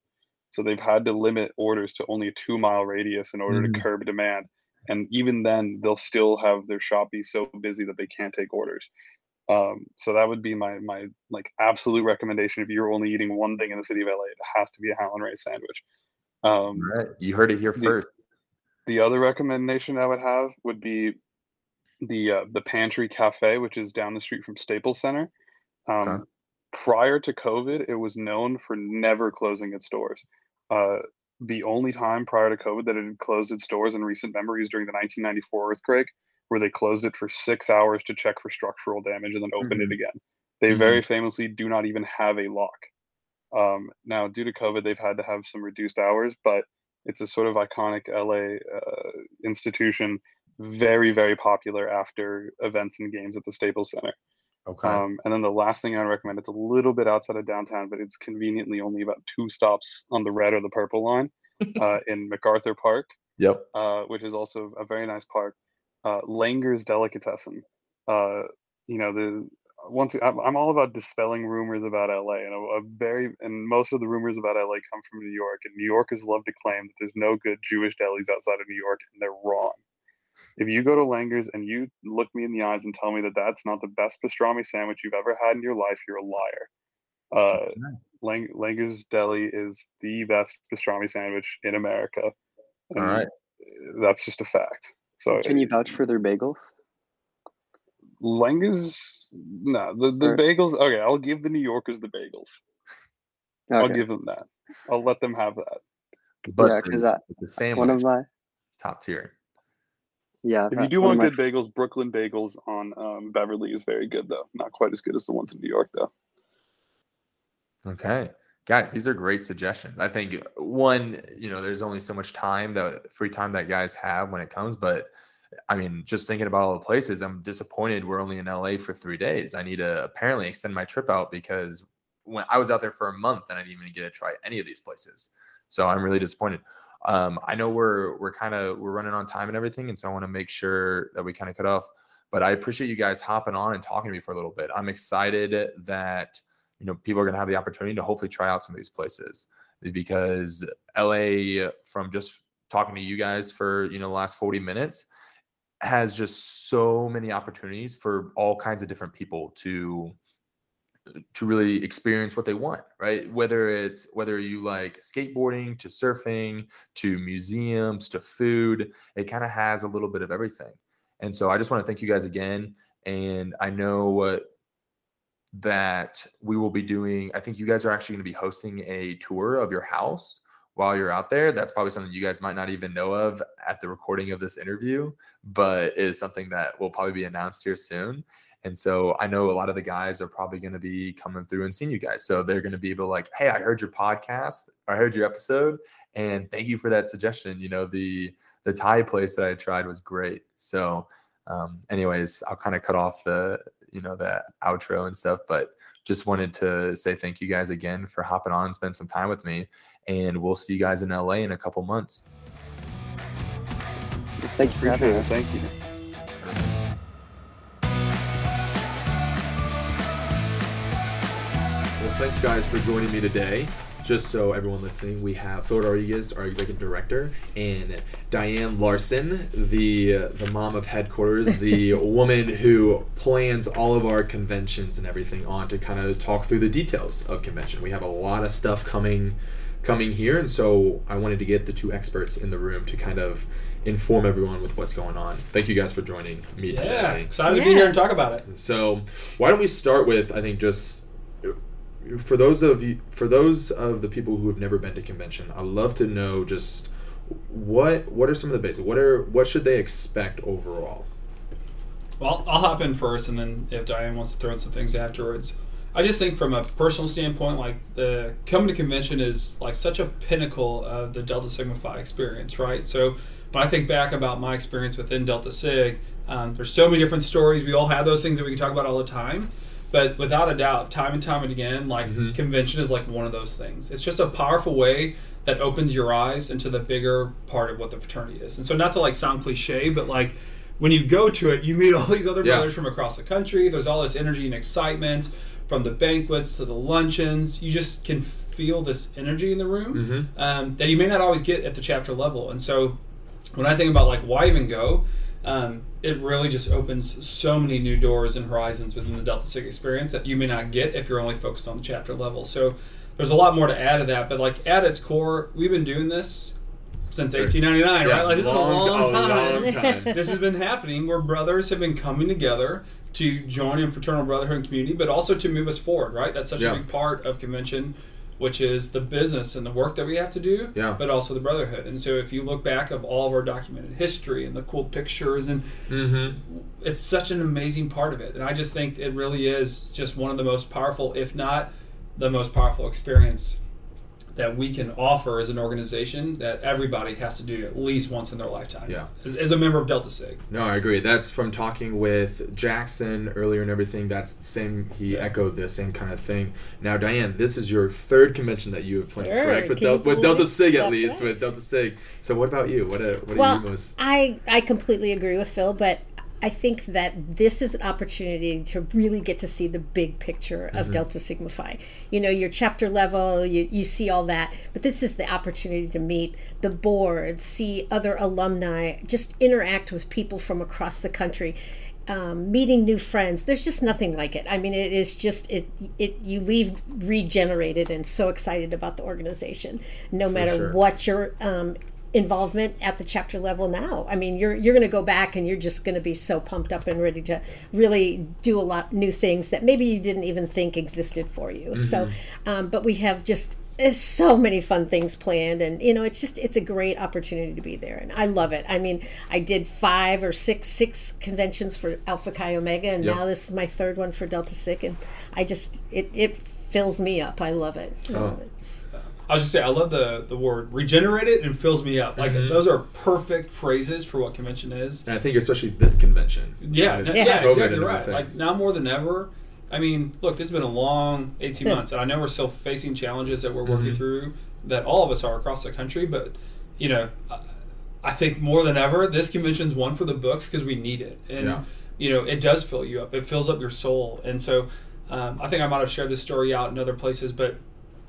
So they've had to limit orders to only a two-mile radius in order Mm. to curb demand. And even then, they'll still have their shop be so busy that they can't take orders. Um, so that would be my my like absolute recommendation. If you're only eating one thing in the city of LA, it has to be a Howlin' Ray sandwich. Um, right, you heard it here the- first. the other recommendation I would have would be the uh, the Pantry Cafe, which is down the street from Staples Center. Um, Okay. Prior to COVID, it was known for never closing its doors. Uh, the only time prior to COVID that it had closed its doors in recent memory is during the 1994 earthquake, where they closed it for six hours to check for structural damage and then opened it again. They very famously do not even have a lock. Um, now, due to COVID, they've had to have some reduced hours, but it's a sort of iconic LA uh, institution, very, very popular after events and games at the Staples Center. Okay. Um, and then the last thing I recommend, it's a little bit outside of downtown, but it's conveniently only about two stops on the red or the purple line uh, in MacArthur Park, yep. uh, which is also a very nice park. Uh, Langer's Delicatessen. Uh, you know, the once I'm, I'm all about dispelling rumors about LA, and a, a very and most of the rumors about LA come from New York, and New Yorkers love to claim that there's no good Jewish delis outside of New York, and they're wrong. If you go to Langer's and you look me in the eyes and tell me that that's not the best pastrami sandwich you've ever had in your life, you're a liar. Uh, Lang- Langer's Deli is the best pastrami sandwich in America. All and right. That's just a fact. So Can you vouch for their bagels? Langer's no the, the Or- bagels okay, I'll give the New Yorkers the bagels. I'll give them that. I'll let them have that. But yeah, the, because that the sandwich, one of my top tier. Yeah. If you do one of want my good bagels, Brooklyn Bagels on um, Beverly is very good though. Not quite as good as the ones in New York though. Okay. Guys, these are great suggestions. I think one, you know, there's only so much time that free time that guys have when it comes, but I mean, just thinking about all the places, I'm disappointed we're only in LA for three days. I need to apparently extend my trip out because when I was out there for a month and I didn't even get to try any of these places. So I'm really disappointed. Um, I know we're we're kind of we're running on time and everything, and so I want to make sure that we kind of cut off. But I appreciate you guys hopping on and talking to me for a little bit. I'm excited that you know people are going to have the opportunity to hopefully try out some of these places because LA from just talking to you guys for you know the last 40 minutes has just so many opportunities for all kinds of different people to to really experience what they want right? Whether it's whether you like skateboarding to surfing to museums to food it kind of has a little bit of everything. And so i just want to thank you guys again and i know that we will be doing i think you guys are actually going to be hosting a tour of your house while you're out there. That's probably something you guys might not even know of at the recording of this interview but is something that will probably be announced here soon and so I know a lot of the guys are probably going to be coming through and seeing you guys. So they're going to be able to like, hey, I heard your podcast, I heard your episode, and thank you for that suggestion. You know, the the Thai place that I tried was great. So, um, anyways, I'll kind of cut off the you know the outro and stuff, but just wanted to say thank you guys again for hopping on and spend some time with me. And we'll see you guys in LA in a couple months. Thank you for having Appreciate it. us. Thank you. Thanks guys for joining me today. Just so everyone listening, we have Phil Rodriguez, our executive director, and Diane Larson, the uh, the mom of headquarters, the woman who plans all of our conventions and everything on to kind of talk through the details of convention. We have a lot of stuff coming coming here, and so I wanted to get the two experts in the room to kind of inform everyone with what's going on. Thank you guys for joining me Yeah, today. excited to be here and talk about it. So, why don't we start with I think just for those of you for those of the people who have never been to convention, I'd love to know just what what are some of the basics? What are what should they expect overall? Well, I'll hop in first, and then if Diane wants to throw in some things afterwards. I just think from a personal standpoint, like the coming to convention is like such a pinnacle of the Delta Sigma Phi experience, right? So when I think back about my experience within Delta Sig, um, there's so many different stories. We all have those things that we can talk about all the time. But without a doubt, time and time and again, like Mhm. convention is like one of those things. It's just a powerful way that opens your eyes into the bigger part of what the fraternity is. And so, not to like sound cliche, but like when you go to it, you meet all these other Yeah. brothers from across the country. There's all this energy and excitement from the banquets to the luncheons. You just can feel this energy in the room Mm-hmm. um, that you may not always get at the chapter level. And so when I think about like why even go, um, it really just opens so many new doors and horizons within the Delta Sig experience that you may not get if you're only focused on the chapter level. So there's a lot more to add to that, but like at its core, we've been doing this since 1899, right? Like this is a long time. long time. this has been happening where brothers have been coming together to join in fraternal brotherhood and community, but also to move us forward, right? That's such Yeah. a big part of convention, which is the business and the work that we have to do, Yeah. but also the brotherhood. And so if you look back of all of our documented history and the cool pictures and Mm-hmm. it's such an amazing part of it. And I just think it really is just one of the most powerful, if not the most powerful experience that we can offer as an organization that everybody has to do at least once in their lifetime. Yeah. As, as a member of Delta Sig. No, I agree. That's from talking with Jackson earlier and everything. That's the same. He Yeah. echoed the same kind of thing. Now, Diane, this is your third convention that you have planned, Third. correct? With, Del- with Delta it? Sig, at least right. with Delta Sig. So, what about you? What uh, what well, are you most? I I completely agree with Phil, but I think that this is an opportunity to really get to see the big picture of Mm-hmm. Delta Sigma Phi. You know, your chapter level, you, you see all that, but this is the opportunity to meet the board, see other alumni, just interact with people from across the country. Um, meeting new friends there's just nothing like it i mean it is just it it you leave regenerated and so excited about the organization no matter sure. what your um, involvement at the chapter level now. I mean, you're you're going to go back and you're just going to be so pumped up and ready to really do a lot new things that maybe you didn't even think existed for you. So, um, but we have just so many fun things planned and you know it's just it's a great opportunity to be there and i love it i mean i did five or six six conventions for alpha chi omega and Yep. now this is my third one for delta sig and i just it, it fills me up i love it, I love Oh. it. I was just say I love the the word regenerated and fills me up. Like those are perfect phrases for what convention is. And I think especially this convention. Yeah, with yeah, Yeah. Exactly right. Like now more than ever. I mean, look, this has been a long 18 months, and I know we're still facing challenges that we're working through that all of us are across the country. But you know, I- I think more than ever, this convention's one for the books because we need it, and Yeah. you know, it does fill you up. It fills up your soul, and so um, I think I might have shared this story out in other places, but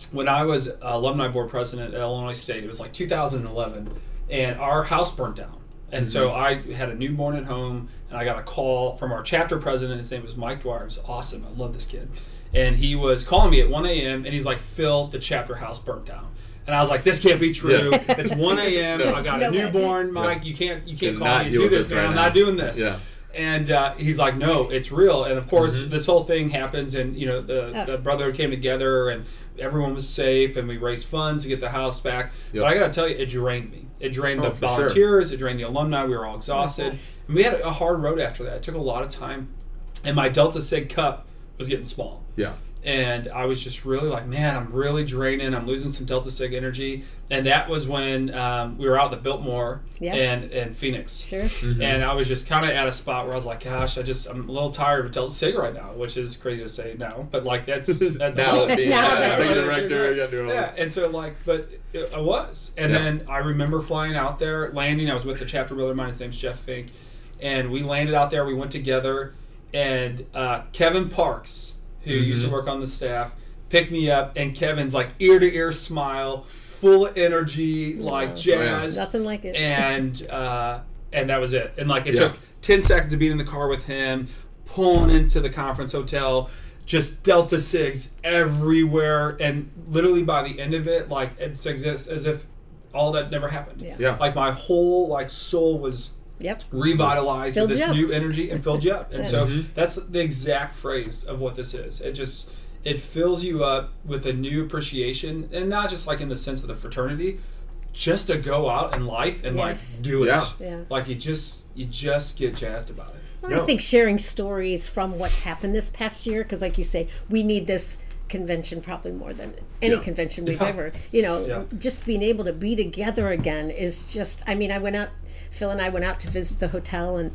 when I was alumni board president at Illinois State, it was like 2011, and our house burnt down. And so mm-hmm. I had a newborn at home, and I got a call from our chapter president. His name was Mike Dwyer. It was awesome. I love this kid. And he was calling me at 1 a.m. and he's like, Phil, the chapter house burnt down. And I was like, this can't be true. Yeah. It's 1 a.m. No. I got No a way. newborn, Mike. You can't you can't Cannot call me and do with this, this man. right I'm not doing this. Yeah. And uh, he's like, no, it's real. And of course, Mhm. this whole thing happens, and you know, the, Ugh. the brotherhood came together, and everyone was safe, and we raised funds to get the house back. Yep. But I got to tell you, it drained me. It drained Oh, the for sure. volunteers. It drained the alumni. We were all exhausted, gosh. and we had a hard road after that. It took a lot of time, and my Delta Sig cup was getting small yeah. And I was just really like, man, I'm really draining. I'm losing some Delta Sig energy, and that was when um, we were out at the Biltmore Yeah. and and Phoenix. Sure. And I was just kind of at a spot where I was like, gosh, I just I'm a little tired of Delta Sig right now, which is crazy to say now, but like that's that, now that- being Now uh, that- director, you gotta do all yeah, this. and so like, but it, I was, and Yeah. then I remember flying out there, landing. I was with the chapter brother of mine. His name's Jeff Fink, and we landed out there. We went together, and uh, Kevin Parks, who used to Mhm. work on the staff, picked me up, and Kevin's like ear to ear smile, full of energy, like Wow. jazz, Nothing like it. and uh, and that was it. And like it Yeah. took ten seconds of being in the car with him, pulling into the conference hotel, just Delta Sigs everywhere, and literally by the end of it, like it's as, as if all that never happened. Yeah. Yeah. Like my whole like soul was Yep. revitalized Filled with this new energy and filled you up. And so Mhm. that's the exact phrase of what this is. It just it fills you up with a new appreciation, and not just like in the sense of the fraternity, just to go out in life and Yes. like do it. Yeah. Yeah. Like you just you just get jazzed about it. Well, No. I think sharing stories from what's happened this past year, because like you say, we need this convention probably more than any Yeah. convention we've Yeah. ever. You know, Yeah. just being able to be together again is just. I mean, I went out. Phil and I went out to visit the hotel, and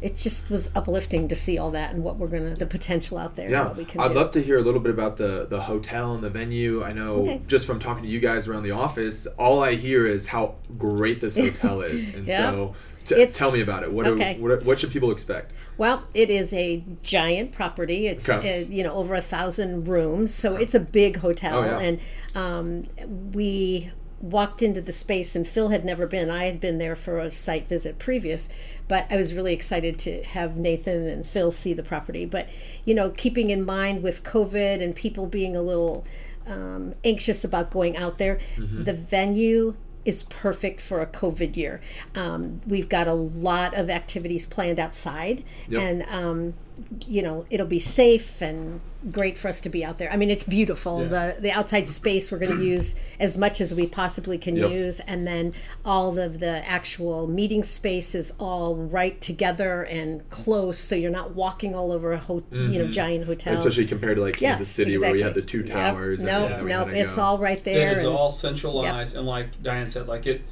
it just was uplifting to see all that and what we're gonna, the potential out there, and Yeah, what we can I'd do. love to hear a little bit about the the hotel and the venue. I know Okay. just from talking to you guys around the office, all I hear is how great this hotel is, and Yeah. so T- tell me about it. What, are- okay. what what should people expect? Well, it is a giant property. It's Okay. uh, you know over a thousand rooms, so it's a big hotel. Oh, yeah. And um, we walked into the space, and Phil had never been. I had been there for a site visit previous, but I was really excited to have Nathan and Phil see the property. But you know, keeping in mind with COVID and people being a little um, anxious about going out there, Mm-hmm. the venue is perfect for a COVID year. Um, we've got a lot of activities planned outside, Yep. and um, you know it'll be safe and great for us to be out there. I mean, it's beautiful. The the outside space we're going to use as much as we possibly can Yep. use, and then all of the actual meeting space is all right together and close, so you're not walking all over a ho- you know mm-hmm. giant hotel. Especially compared to like Kansas Yes, City, where we had the exactly. two Yep. towers. No, and no, everything it's go. all right there. It is and- all centralized, and like Diane said, like it.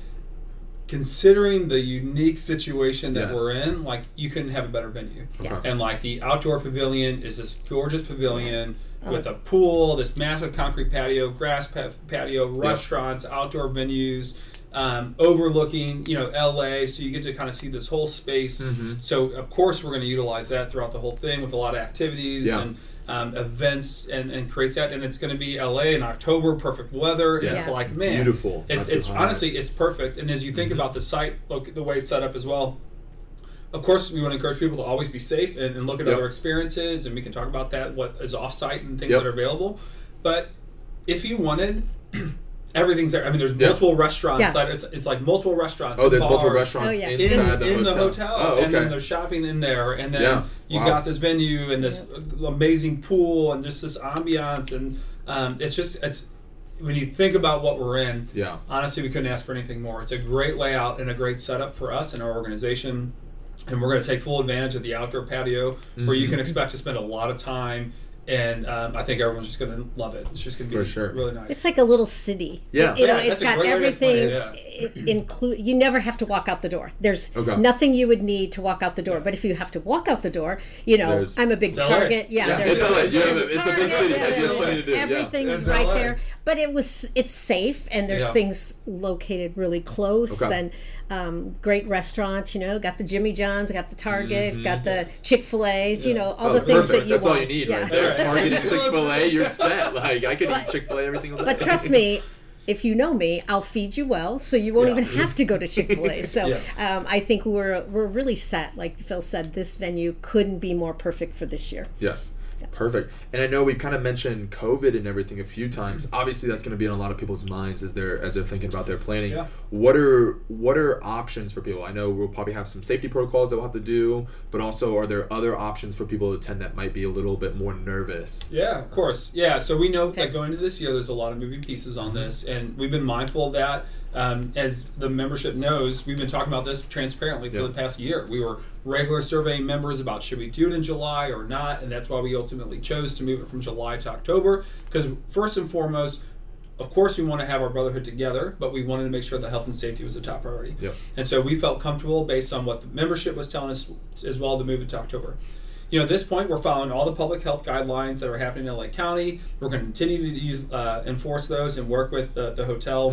Considering the unique situation that Yes. we're in, like you couldn't have a better venue. Okay. And like the outdoor pavilion is this gorgeous pavilion Oh. with a pool, this massive concrete patio, grass pa- patio, restaurants, outdoor venues, um, overlooking you know LA. So you get to kind of see this whole space. Mm-hmm. So of course we're going to utilize that throughout the whole thing with a lot of activities Yeah. and um, events and, and creates that. And it's going to be LA in October, perfect weather. And It's Yeah. like man, Beautiful. It's it's hot. Mm-hmm. honestly it's perfect. And as you think about the site, look the way it's set up as well. Of course, we want to encourage people to always be safe and, and look at Yep. other experiences, and we can talk about that, what is off-site and things Yep. that are available. But if you wanted, everything's there. I mean, there's Yeah. multiple restaurants. Yeah. That it's, it's like multiple restaurants. Oh, and there's multiple restaurants Oh, yes. inside in, the, in hotel. the hotel, Oh, and then there's shopping in there, and then Yeah. you Wow. got this venue and this amazing pool and just this ambiance, and um, it's just it's when you think about what we're in. Yeah. Honestly, we couldn't ask for anything more. It's a great layout and a great setup for us and our organization. And we're going to take full advantage of the outdoor patio where you Mm-hmm. can expect to spend a lot of time. And um, I think everyone's just going to love it. It's just going to be For sure. really nice. It's like a little city. Yeah. you know, Yeah, it's that's a got great way to explain everything it, include. You never have to walk out the door. There's Okay. nothing you would need to walk out the door. But if you have to walk out the door, you know, There's- I'm a big It's LA. Target. Yeah, Yeah, there's, it's LA. You have there's a- it's a big city. yeah, There's there's- plenty yeah. Everything's right LA. there. But it was it's safe and there's Yeah. things located really close Okay. and um, great restaurants. You know, got the Jimmy John's, got the Target, got the Chick Fil A's. You know, all Oh, the things perfect. that you That's want. all you need yeah. right there. Target and Chick Fil A, you're set. Like I could eat Chick Fil A every single day. But trust me, if you know me, I'll feed you well, so you won't Yeah. even have to go to Chick Fil A. So Yes. um, I think we're we're really set. Like Phil said, this venue couldn't be more perfect for this year. Yes. Perfect. And I know we've kind of mentioned COVID and everything a few times. Mm-hmm. Obviously, that's going to be in a lot of people's minds as they're as they're thinking about their planning. Yeah. What are what are options for people? I know we'll probably have some safety protocols that we'll have to do, but also are there other options for people to attend that might be a little bit more nervous? Yeah, of course. Yeah, so we know that going into this year, there's a lot of moving pieces on mm-hmm. this, and we've been mindful of that. Um, as the membership knows, we've been talking about this transparently for Yeah. the past year. We were regular surveying members about should we do it in July or not, and that's why we ultimately chose to move it from July to October. Because first and foremost, of course, we want to have our brotherhood together, but we wanted to make sure that health and safety was a top priority. Yep. And so we felt comfortable based on what the membership was telling us as well to move it to October. You know, at this point, we're following all the public health guidelines that are happening in LA County. We're going to continue to use, uh, enforce those and work with the, the hotel.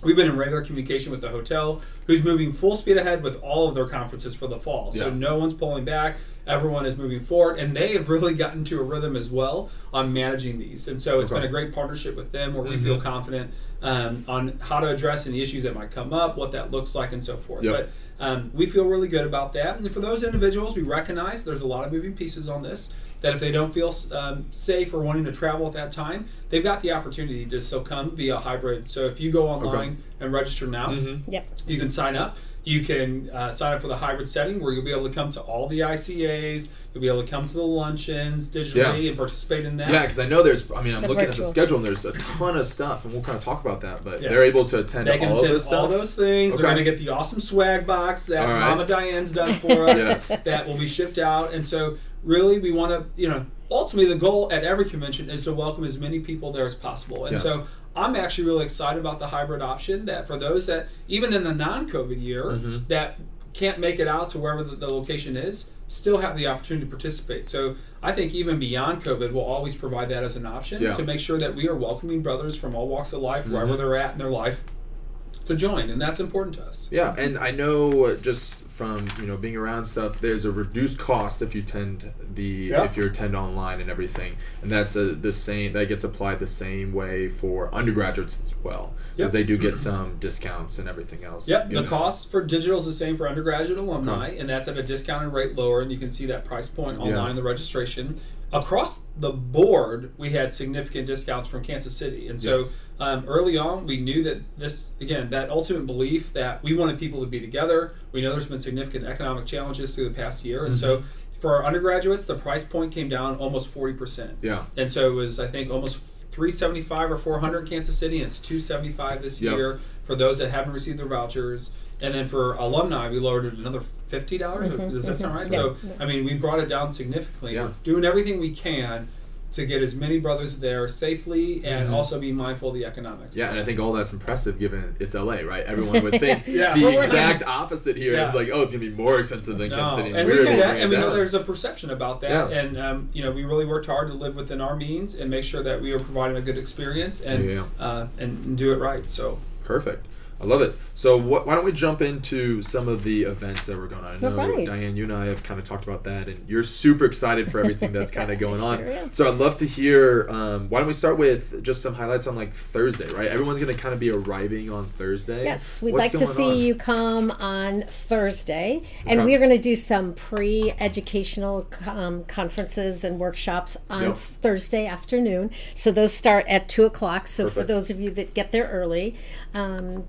We've been in regular communication with the hotel, who's moving full speed ahead with all of their conferences for the fall. So Yeah. no one's pulling back. Everyone is moving forward, and they have really gotten to a rhythm as well on managing these. And so it's Okay. been a great partnership with them, where we feel confident um, on how to address any issues that might come up, what that looks like, and so forth. Yep. But um, we feel really good about that. And for those individuals, we recognize there's a lot of moving pieces on this. That if they don't feel um, safe or wanting to travel at that time, they've got the opportunity to still come via hybrid. So if you go online and register now, Yep. you can sign up. You can uh, sign up for the hybrid setting where you'll be able to come to all the ICAs. You'll be able to come to the luncheons digitally Yeah. and participate in that. Yeah, because I know there's. I mean, I'm The looking at the schedule and there's a ton of stuff, and we'll kind of talk about that. But Yeah. they're able to attend They can all of attend this stuff. all those things. They're going to get the awesome swag box that right. Mama Diane's done for us Yes. that will be shipped out. And so, really, we want to, you know, ultimately the goal at every convention is to welcome as many people there as possible. And Yes. so, I'm actually really excited about the hybrid option that for those that, even in the non COVID year, Mm-hmm. that can't make it out to wherever the, the location is, still have the opportunity to participate. So, I think even beyond COVID, we'll always provide that as an option Yeah. to make sure that we are welcoming brothers from all walks of life, Mm-hmm. wherever they're at in their life to join, and that's important to us. Yeah, and I know uh, just from you know being around stuff, there's a reduced cost if you tend the Yeah. if you attend online and everything, and that's a, the same that gets applied the same way for undergraduates as well, because they do get some discounts and everything else. Yep, the know. cost for digital is the same for undergraduate alumni, and that's at a discounted rate lower, and you can see that price point online Yeah. in the registration. Across the board, we had significant discounts from Kansas City, and so Yes. um, early on, we knew that this again that ultimate belief that we wanted people to be together. We know there's been significant economic challenges through the past year, and so for our undergraduates, the price point came down almost forty percent. Yeah. And so it was, I think, almost 375 or 400 in Kansas City, and it's 275 this Yep. year for those that haven't received their vouchers. And then for alumni, we lowered it another fifty dollars. Does that sound right? Yeah. So I mean, we brought it down significantly. Yeah. Doing everything we can to get as many brothers there safely, and Mhm. also be mindful of the economics. Yeah, and I think all that's impressive given it's LA, right? Everyone would think Yeah. the Well, we're- exact opposite here. Yeah. It's like, oh, it's gonna be more expensive than No, Kansas City. and we're we able that, and we know there's a perception about that, Yeah. and um, you know we really worked hard to live within our means and make sure that we are providing a good experience and Yeah. uh, and, and do it right. So Perfect. I love it. So what, why don't we jump into some of the events that we're going on? I know Alright. Diane, you and I have kind of talked about that, and you're super excited for everything that's kind of going on. Am. So I'd love to hear. Um, why don't we start with just some highlights on like Thursday, right? Everyone's going to kind of be arriving on Thursday. Yes, we'd What's like to see on? you come on Thursday, and Okay. we're going to do some pre-educational um, conferences and workshops on Yep. Thursday afternoon. So those start at two o'clock. So for those of you that get there early. Um,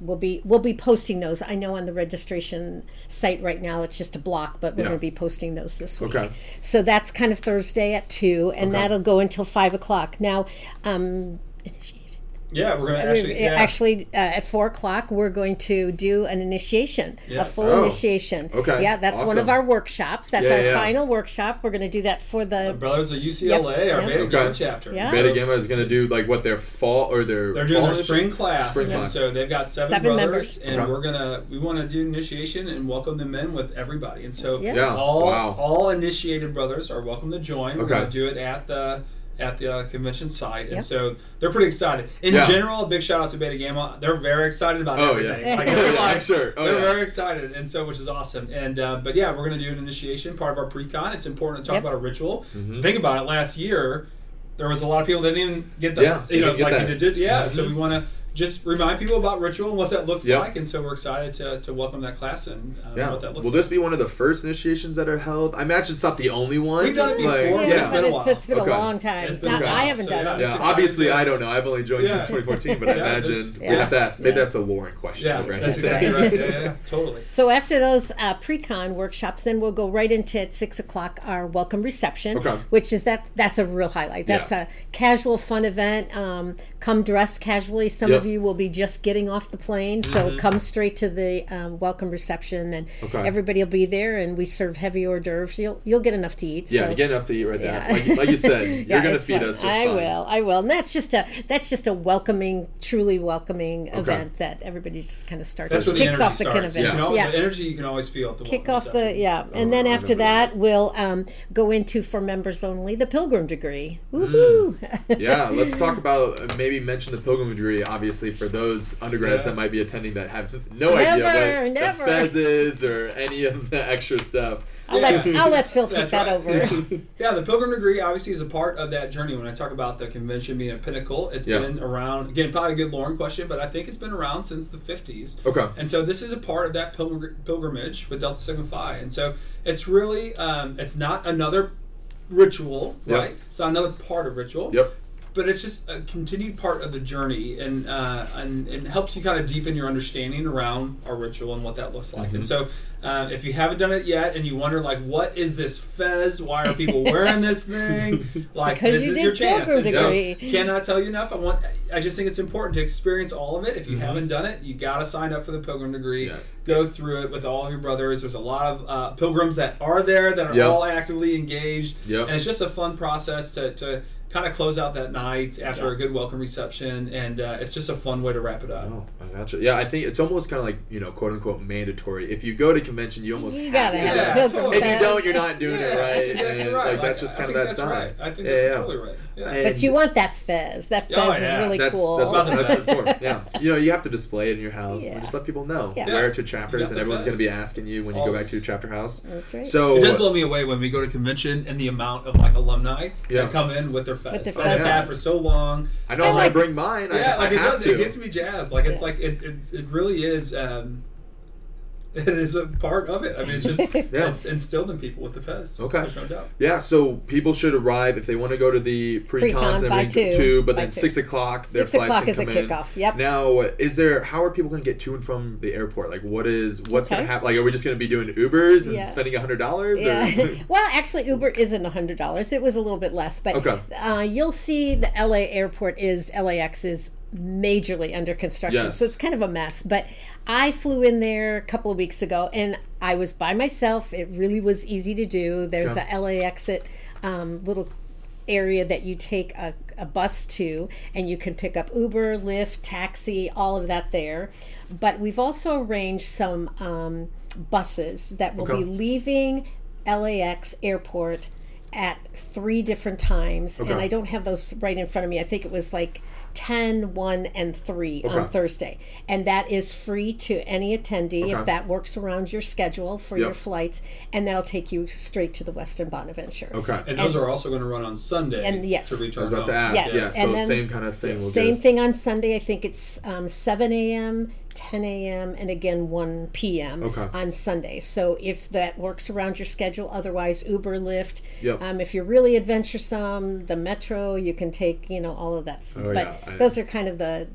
We'll be we'll be posting those. I know on the registration site right now it's just a block, but we're Yeah. going to be posting those this week. Okay. So that's kind of Thursday at two, and Okay. that'll go until five o'clock. Now, um, yeah, we're gonna actually yeah. actually, uh, at four o'clock, we're going to do an initiation, a full Oh, initiation. okay. Yeah, that's one of our workshops. That's Yeah, our yeah. final workshop. We're going to do that for the. Brothers of UCLA, our Yep. Beta Okay. Gamma chapter. Yeah. So Beta Gamma is going to do like what their fall or their they're doing fall their spring class, Spring class. so they've got seven, Seven brothers, members. and Okay. we're gonna we want to do initiation and welcome them in with everybody. And so Yeah. Yeah, all wow. all initiated brothers are welcome to join. We're Okay. gonna do it at the at the uh, convention site, and Yep. so they're pretty excited. In Yeah. general, a big shout out to Beta Gamma. They're very excited about Oh, everything. yeah. Like, Yeah, they're yeah, like- I'm sure. Oh, they're yeah. very excited, and so which is awesome. And uh, but yeah, we're gonna do an initiation part of our pre-con. It's important to talk Yep. about a ritual. Mhm. Think about it. Last year, there was a lot of people that didn't even get the Yeah, you know like that. did yeah. So Mhm. we want to just remind people about ritual and what that looks Yep. like, and so we're excited to, to welcome that class and uh, Yeah. what that looks Will like. this be one of the first initiations that are held? I imagine it's not the only one. We've done it before, Like, but yeah, yeah. it's but been a it's, while. it's been Okay. a long time. It's been Not- a. I haven't So, done yeah, it. Yeah, obviously. I don't know. I've only joined Yeah. since 2014, but I Yeah, that's- imagine we have to ask. Maybe Yeah. that's a Lauren question. yeah, to Brandon. that's exactly right. Yeah, yeah, yeah, totally. So after those uh, pre-con workshops, then we'll go right into at six o'clock our welcome reception, Okay. which is that that's a real highlight. That's Yeah. a casual, fun event. Um, come dressed casually. Some Yep. Of you will be just getting off the plane, so come straight to the um, welcome reception, and Okay. everybody will be there. And we serve heavy hors d'oeuvres. You'll you'll get enough to eat. Yeah, so. you get enough to eat right Yeah. there. Like, like you said, you're Yeah, gonna feed fun. us just I fine. will. I will. And that's just a that's just a welcoming, truly welcoming event that everybody just kind of starts. That's where the kicks energy off the kind starts. of You event. can al- yeah. The energy you can always feel at the kick welcome off the yeah and then after remember that. that we'll um, go into for members only the pilgrim degree Woohoo! yeah, let's talk about uh, maybe mention the pilgrim degree. Obviously, for those undergrads Yeah. that might be attending that have no idea what never. the fez is or any of the extra stuff. I'll, let, I'll let Phil take that right. over Yeah, the Pilgrim Degree obviously is a part of that journey. When I talk about the convention being a pinnacle, it's Yeah. been around, again, probably a good Lauren question, but I think it's been around since the 50s. Okay. And so this is a part of that pilgr- pilgrimage with Delta Sigma Phi. And so it's really, um, it's not another ritual, Yep. right? It's not another part of ritual. Yep. But it's just a continued part of the journey, and uh, and it helps you kind of deepen your understanding around our ritual and what that looks like. Mm-hmm. And so, uh, if you haven't done it yet, and you wonder like, what is this fez? Why are people wearing this thing? like, this you is your chance. And so, cannot tell you enough. I want. I just think it's important to experience all of it. If you Mhm. haven't done it, you got to sign up for the pilgrim degree. Yeah. Go through it with all of your brothers. There's a lot of uh, pilgrims that are there that are Yep. all actively engaged, Yep. and it's just a fun process to, to kind of close out that night after a good welcome reception, and uh, it's just a fun way to wrap it up. Oh, I gotcha. Yeah, I think it's almost kind of like you know, quote unquote, mandatory. If you go to convention, you almost You have gotta to have do a pilgrim totally. If you don't, you're not doing Yeah, it right. That's exactly and, right. Like that's just I kind of that that's sign. Right. I think Yeah, that's yeah. totally right. Yeah. But you want that fez. That fez Oh, is really That's cool. that's, Love the that's fez. Yeah, you know, you have to display it in your house Yeah. and just let people know. Yeah. Wear it to You chapters, and everyone's going to be asking you when you go back to your chapter house. That's right. So It does blow me away when we go to convention and the amount of like alumni Yeah. that come in with their fez. With that their has fez. had for so long. I know Kinda when I like- bring mine, I, Yeah, like I it does. to. It gets me jazzed. Like it's Yeah. like it, it. It really is. Um, it is a part of it. I mean, it's just Yeah. it's instilled in people with the fest. Okay. There's no doubt. Yeah, so people should arrive if they want to go to the pre-cons Pre-con and by everything two. but By then two. six o'clock their Six flights o'clock can is the come in. kickoff. Yep. Now, is there how are people going to get to and from the airport? Like, what is what's going to happen? Like, are we just going to be doing Ubers and Yeah. spending a hundred dollars? Yeah. well, actually, Uber isn't a hundred dollars. It was a little bit less, but Okay. uh, you'll see the LA airport is LAX is majorly under construction, Yes. so it's kind of a mess. But I flew in there a couple of weeks ago, and I was by myself. It really was easy to do. There's Okay. a LA exit um, little area that you take a, a bus to and you can pick up uber lyft taxi all of that there but we've also arranged some um, buses that will Okay. be leaving lax airport at three different times Okay. and i don't have those right in front of me i think it was like 10 1 and 3 Okay. on thursday and that is free to any attendee Okay. if that works around your schedule for Yep. your flights and that'll take you straight to the Westin Bonaventure okay. And those are also going to run on Sunday. And yes. to I was about to ask. Yes, Yeah, so and then- same kind of thing. We'll Same just, thing on Sunday. I think it's um, 7 a.m., 10 a.m., and again 1 p.m. Okay. on Sunday. So if that works around your schedule, otherwise Uber, Lyft. Yep. Um, if you're really adventuresome, the Metro, you can take you know all of that. Oh, but yeah, I- those are kind of the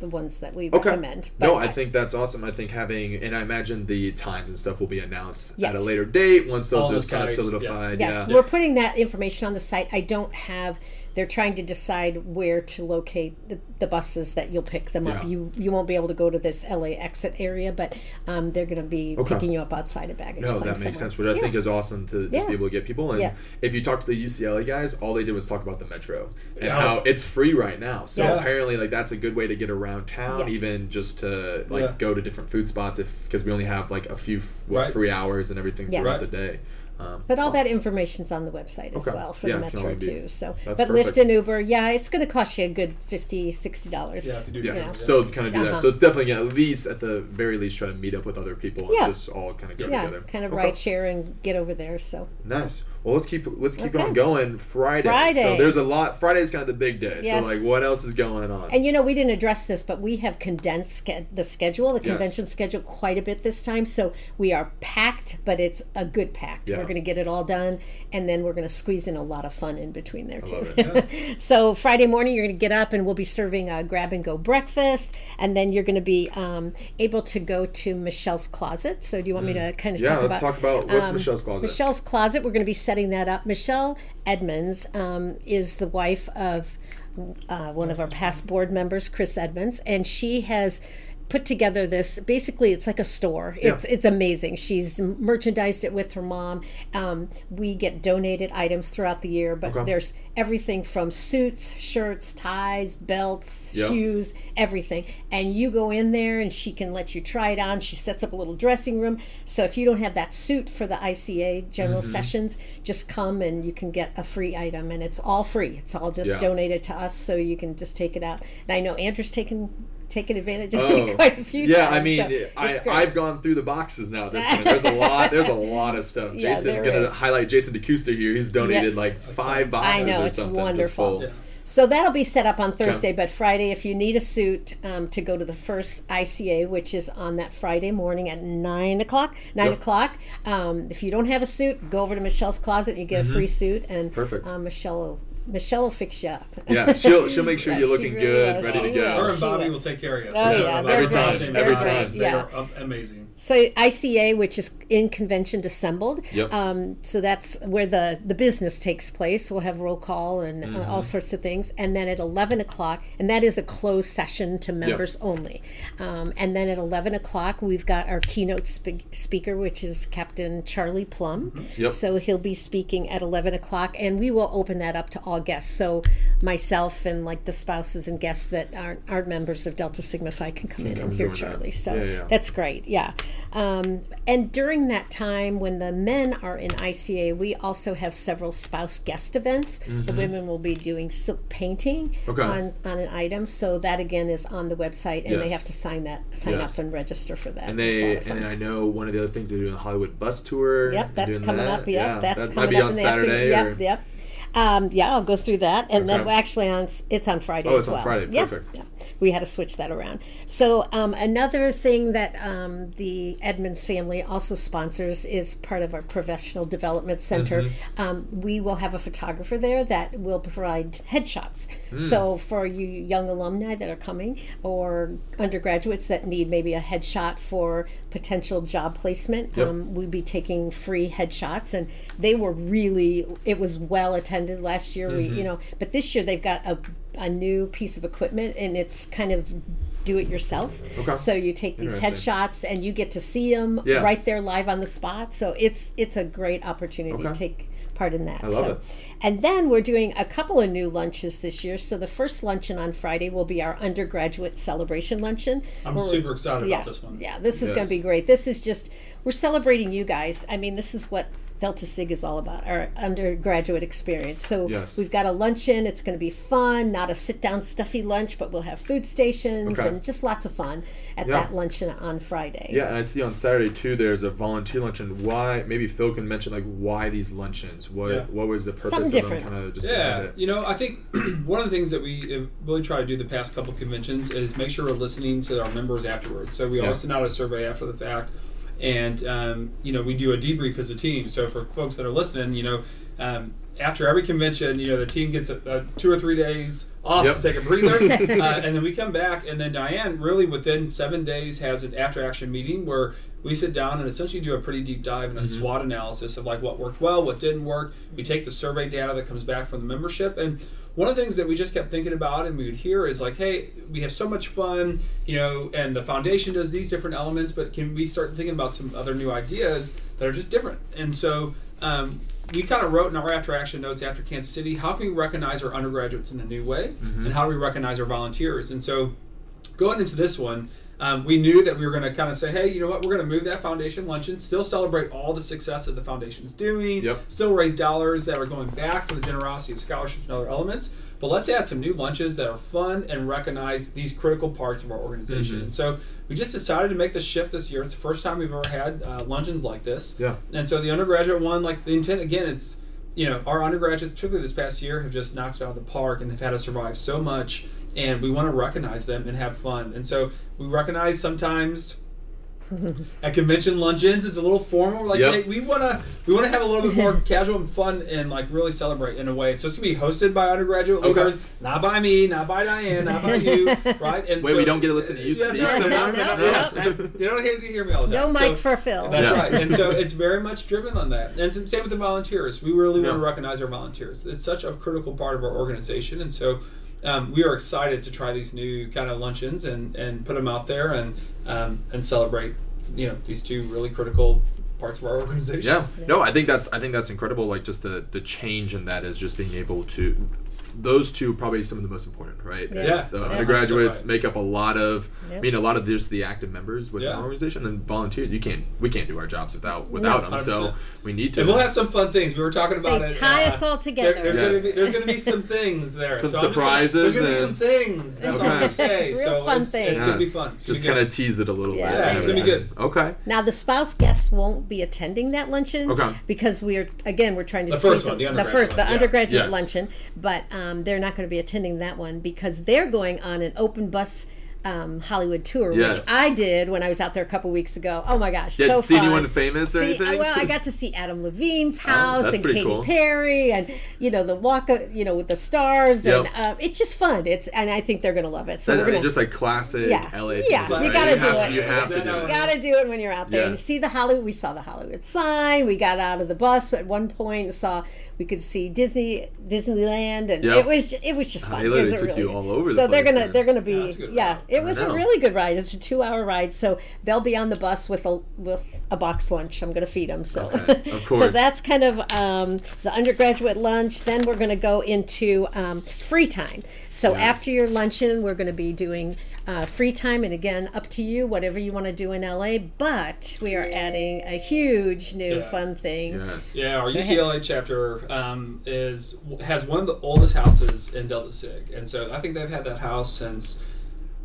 the ones that we Okay. recommend. no, I think that's awesome. I think having, and I imagine the times and stuff will be announced at a later date once those On are the kind of site, yeah. solidified. Yes, yeah. we're putting that information on the site. I don't have. They're trying to decide where to locate the, the buses that you'll pick them up. Yeah. You you won't be able to go to this LAX-it area, but um, they're going to be Okay. picking you up outside of baggage. No, claim that makes somewhere. sense, which I Yeah. think is awesome to just Yeah. be able to get people. And Yeah. if you talk to the UCLA guys, all they did was talk about the metro and Yeah. how it's free right now. So Yeah. apparently, like that's a good way to get around town, Yes. even just to like Yeah. go to different food spots if because we only have like a few what, Right. free hours and everything Yeah. throughout Right. the day. Um, But all that information's on the website as Okay. well for Yeah, the it's gonna Metro only be- too. So, that's but perfect. Lyft and Uber, yeah, it's going to cost you a good 50 dollars. Yeah, if you do yeah, that, yeah. still kind of do that. Uh-huh. So it's definitely at least at the very least try to meet up with other people and Yeah. just all kind of get Yeah, together. kind of Okay. ride share and get over there. So Nice. Well, let's keep let's keep Okay. on going. Friday. So there's a lot. Friday is kind of the big day. Yes. So like, what else is going on? And you know, we didn't address this, but we have condensed the schedule, the Yes. convention schedule, quite a bit this time. So we are packed, but it's a good packed. Yeah. We're going to get it all done, and then we're going to squeeze in a lot of fun in between there too. love so Friday morning, you're going to get up, and we'll be serving a grab and go breakfast, and then you're going to be um, able to go to Michelle's closet. So do you want me to kind of Mm. yeah, talk let's about? talk about what's um, Michelle's closet. Michelle's Closet. We're going to be setting that up. Michelle Edmonds um, is the wife of uh, one of our past board members, Chris Edmonds, and she has put together this basically it's like a store. It's it's amazing. She's merchandised it with her mom. Um, we get donated items throughout the year but Okay. there's everything from suits shirts ties belts Yeah. shoes everything. And you go in there and she can let you try it on. She sets up a little dressing room. So if you don't have that suit for the ICA general Mm-hmm. sessions just come and you can get a free item and it's all free. It's all just Yeah. donated to us so you can just take it out. And i know andrew's taken taken advantage of Oh, it quite a few yeah, times I mean, so I, I've gone through the boxes now at this point. There's a lot. There's a lot of stuff. Yeah, Jason, there gonna is. highlight Jason DeCuster here. He's donated Yes. like five boxes. I boxes know or it's something. wonderful. Yeah. So that'll be set up on Thursday, but Friday, if you need a suit um, to go to the first ICA, which is on that Friday morning at nine o'clock, nine Yep. o'clock. Um, if you don't have a suit, go over to Michelle's closet. and You get a free suit, and Mm-hmm. Perfect. Um, Michelle will Michelle will fix you up. Yeah, she'll she'll make sure Yeah, you're looking really good, will. ready to go. Her and Bobby will. will take care of you. Oh, yeah, That's every time, every They're time. great. Yeah. They are amazing. So ICA, which is in convention assembled. Yep. Um, so that's where the the business takes place. We'll have roll call and uh, Mm-hmm. all sorts of things, and then at eleven o'clock, and that is a closed session to members only. Um, and then at eleven o'clock, we've got our keynote spe- speaker, which is Captain Charlie Plumb. Mm-hmm. Yep. So he'll be speaking at eleven o'clock, and we will open that up to all guests. So myself and like the spouses and guests that aren't aren't members of Delta Sigma Phi can come in come and hear join that. Charlie. So Yeah, yeah. that's great. Yeah. Um, and during that time, when the men are in ICA, we also have several spouse guest events. The women will be doing silk painting Mm-hmm. Okay. on, on an item. So that again is on the website, and they have to sign that sign Yes. up and register for that. And they and. I know one of the other things they're doing a Hollywood bus tour. Yep, that's coming that. up. Yep, Yeah, that's that coming might be up on Saturday. afternoon. or, Yep, yep. Um, yeah, I'll go through that, and then Okay. well, actually on it's on Friday Oh, as it's on well. Friday. Perfect. Yeah, we had to switch that around. So um, another thing that um, the Edmonds family also sponsors is part of our professional development center. Mm-hmm. Um, we will have a photographer there that will provide headshots. Hmm. So for you young alumni that are coming or undergraduates that need maybe a headshot for potential job placement, Yep. um, we'd be taking free headshots, and they were really. It was well attended last year. We, Mm-hmm. you know, but this year they've got a a new piece of equipment, and it's kind of do it yourself. Okay. So you take these headshots and you get to see them Yeah. right there live on the spot. So it's it's a great opportunity Okay. to take part in that. I love so, it. and then we're doing a couple of new lunches this year. So the first luncheon on Friday will be our undergraduate celebration luncheon. I'm we're- super excited yeah, about this one. Yeah, this is going to be great. This is just we're celebrating you guys. I mean, this is what Delta Sig is all about, our undergraduate experience. So Yes. we've got a luncheon. It's going to be fun, not a sit down stuffy lunch, but we'll have food stations Okay. and just lots of fun at Yeah. that luncheon on Friday. Yeah, and I see on Saturday too. There's a volunteer luncheon. Why? Maybe Phil can mention like why these luncheons. What Yeah. What was the purpose Something of different. them? Kind of just Yeah, it. you know, I think one of the things that we have really tried to do the past couple conventions is make sure we're listening to our members afterwards. So we Yeah. always send out a survey after the fact, and um, you know we do a debrief as a team. So for folks that are listening, you know, um, after every convention, you know the team gets a, a two or three days off Yep. to take a breather, uh, and then we come back, and then Diane really within seven days has an after action meeting where we sit down and essentially do a pretty deep dive and a Mm-hmm. SWOT analysis of like what worked well, what didn't work. We take the survey data that comes back from the membership and one of the things that we just kept thinking about and we would hear is like, hey, we have so much fun, you know, and the foundation does these different elements, but can we start thinking about some other new ideas that are just different? And so um, we kind of wrote in our after action notes after Kansas City, how can we recognize our undergraduates in a new way? And how do we recognize our volunteers? And so going into this one, um, we knew that we were going to kind of say, hey, you know what? We're going to move that foundation luncheon, still celebrate all the success that the foundation is doing, Yep. still raise dollars that are going back for the generosity of scholarships and other elements. But let's add some new lunches that are fun and recognize these critical parts of our organization. Mm-hmm. And so we just decided to make the shift this year. It's the first time we've ever had uh, luncheons like this. Yeah. And so the undergraduate one, like the intent again, it's you know our undergraduates, particularly this past year, have just knocked it out of the park and they've had to survive so much. And we want to recognize them and have fun. And so we recognize sometimes at convention luncheons it's a little formal. We're like, Yep. hey, we want to we want to have a little bit more casual and fun and like really celebrate in a way. So it's gonna be hosted by undergraduate Okay. leaders, not by me, not by Diane, not by you, right? And Wait, so- we don't get to listen to you Yeah, speak that's right. No, No, no, no, no, yes. You don't get to hear me all the time. No time. mic So- for Phil. that's Yeah. right. And so it's very much driven on that. And same with the volunteers. We really want to recognize our volunteers. It's such a critical part of our organization. And so um, we are excited to try these new kind of luncheons and, and put them out there and um, and celebrate, you know, these two really critical parts of our organization. Yeah. No, I think that's I think that's incredible. Like just the the change in that is just being able to. Those two probably some of the most important, right? Yeah. Is the Yeah. undergraduates So right. make up a lot of. I mean, a lot of just the active members within Yeah. our organization and volunteers. You can't we can't do our jobs without without them. So 100%. we need to. And we'll have some fun things. We were talking about They it. tie uh, us all there- together. there's, Yes. gonna be, there's gonna be some things there. Some So I'm gonna- surprises There's gonna be some things. That's all I'm gonna say. Real so fun it's, things. it's gonna be fun. It's Just gonna kind of tease it a little Yeah, bit. Yeah, it's gonna be good. Okay. Now the spouse guests won't be attending that luncheon Okay. because we are again we're trying to The squeeze first one, them- the the undergraduate first the undergraduate luncheon, but um, Um, they're not going to be attending that one because they're going on an open bus. Um, Hollywood tour, Yes. which I did when I was out there a couple weeks ago. Oh my gosh, Yeah, so see fun! anyone famous or See, anything? Well, I got to see Adam Levine's house that's and Katy cool. Perry, and you know the walk, of, you know, with the stars, Yep. and uh, it's just fun. It's and I think they're going to love it. So That's, we're gonna just like classic Yeah. LA. Yeah, people, you gotta do have, it. You have to do it. You gotta do it when you're out there. And you see the Hollywood. We saw the Hollywood sign. We got out of the bus at one point. and Saw we could see Disney Disneyland, and Yep. it was it was just fun. they It literally was a took you all over the So they're gonna then. they're gonna be that's a good yeah. Route. It It was a really good ride. It's a two-hour ride, so they'll be on the bus with a with a box lunch. I'm going to feed them. So, Okay, of so that's kind of um, the undergraduate lunch. Then we're going to go into um, free time. So Yes. after your luncheon, we're going to be doing uh, free time, and again, up to you, whatever you want to do in LA. But we are adding a huge new Yeah. fun thing. Yes. Yeah, our. UCLA chapter um, is has one of the oldest houses in Delta Sig, and so I think they've had that house since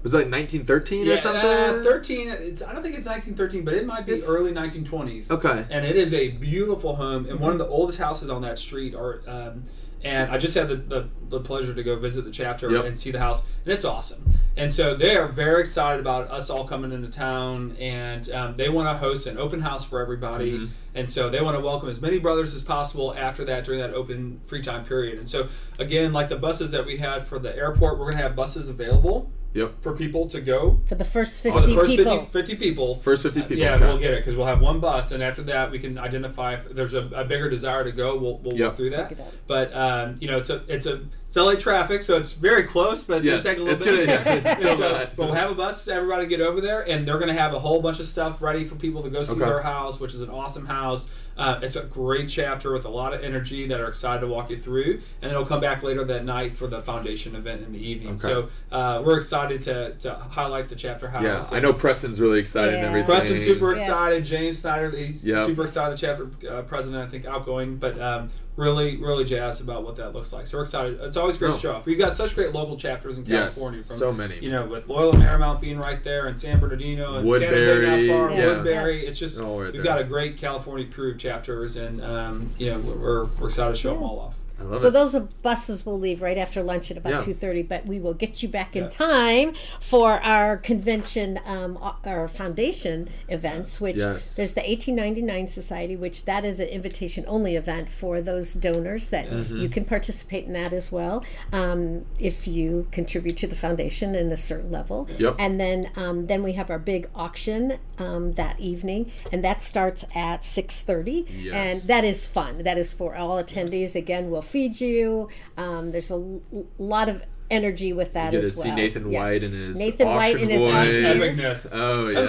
Was it like 1913 yeah, or something? uh, thirteen. It's, I don't think it's 1913, but it might be It's- early 1920s. Okay. and it is a beautiful home and one of the oldest houses on that street. Are um, and I just had the, the, the pleasure to go visit the chapter Yep. and see the house, and it's awesome. And so they are very excited about us all coming into town, and um, they want to host an open house for everybody. Mm-hmm. And so they want to welcome as many brothers as possible after that during that open free time period. And so again, like the buses that we had for the airport, we're going to have buses available Yep. for people to go. For the first For 50 the first people. 50, 50 people. First 50 people. Yeah, okay. we'll get it because we'll have one bus, and after that, we can identify if there's a, a bigger desire to go. We'll, we'll Yep. work through that. Figure it out. But um, you know, it's a it's a it's LA traffic, so it's very close, but it's Yes, gonna take a little it's bit. gonna- yeah, it's still And so- but we'll have a bus to everybody get over there, and they're gonna have a whole bunch of stuff ready for people to go see Okay. their house, which is an awesome house. Uh, it's a great chapter with a lot of energy that are excited to walk you through, and it'll come back later that night for the foundation event in the evening. Okay. So uh, we're excited to, to highlight the chapter house. Yeah, I know Preston's really excited and everything. Preston's super Yeah. excited. James Snyder, he's Yep. super excited. The chapter uh, president, I think, outgoing, but um, really, really jazzed about what that looks like. So we're excited. It's always great Oh. show off. We've got such great local chapters in Yes, California. From, so many. You know, with Loyola Marymount being right there, and San Bernardino, and San Jose Woodbury, not far, yeah. Woodbury. It's just All right we've there. got a great California crew of chapters, and um, you know, we're, we're excited to show them all off. So it. those buses will leave right after lunch at about Yeah. two thirty, but we will get you back in Yeah. time for our convention, um, our foundation events. Which Yes. there's the eighteen ninety nine society, which that is an invitation only event for those donors that Mm-hmm. you can participate in that as well um, if you contribute to the foundation in a certain level. Yep. And then um, then we have our big auction um, that evening, and that starts at six thirty, Yes. and that is fun. That is for all attendees. Again, we'll feed you. Um, there's a l- lot of energy with that You get as to well. see Nathan Yes. White and his Nathan White and his voice. auction. Oh yeah.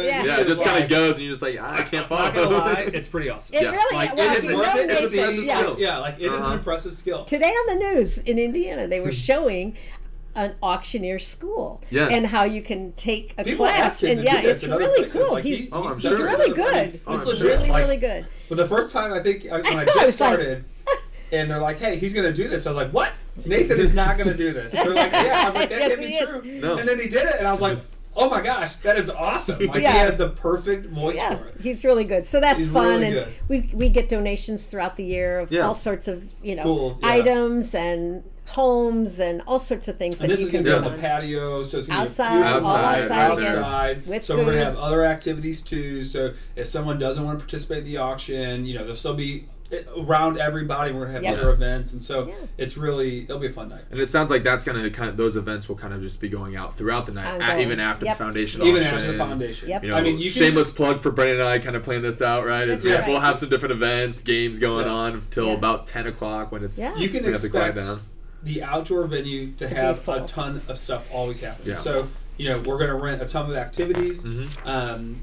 Yeah. Yeah, it just kind of goes, and you're just like, I can't follow. not gonna lie, it's pretty awesome. It Yeah. really Like well, it is you worth know it. It's Nathan- impressive yeah. skill. Yeah, like it is Uh-huh. an impressive skill. Today on the news in Indiana, they were showing an auctioneer school Yes. and how you can take a People class and yeah, it's really places. cool. Like, he's he's- Oh, he's he's sure. done really it. I good. Oh, it's sure. really, Like, really good. But the first time I think when I I just like- started, and they're like, "Hey, he's gonna do this," I was like, "What? Nathan is not gonna do this." They're like, "Yeah," I was like, "That Yes, can't be is. true." No. And then he did it, and I was like, "Oh my gosh, that is awesome!" Like Yeah. he had the perfect voice Yeah, for it. he's really good. So that's He's fun, really and good. we we get donations throughout the year of Yeah. all sorts of you know Cool, yeah. items and homes and all sorts of things And that this you is can going to be on the patio, so it's going to Outside, be a beautiful all night, outside again. outside. with so we're going to have other activities too. So if someone doesn't want to participate in the auction, you know, there'll still be around everybody. We're going to have Yep. other Yes. events, and so Yeah. it's really it'll be a fun night. And it sounds like that's gonna kind of those events will kind of just be going out throughout the night, at, even after Yep. the foundation Even auction. after the foundation. Yep. You know, I mean, you shameless just- plug for Brandon and I kind of planning this out, right? Is That's we'll have some different events, games going Yes. on till Yeah. about ten o'clock when it's Yeah. You can we have to quiet expect down. the outdoor venue to, be have a ton of stuff always happening. Yeah. So you know we're going to rent a ton of activities. Mhm. Um,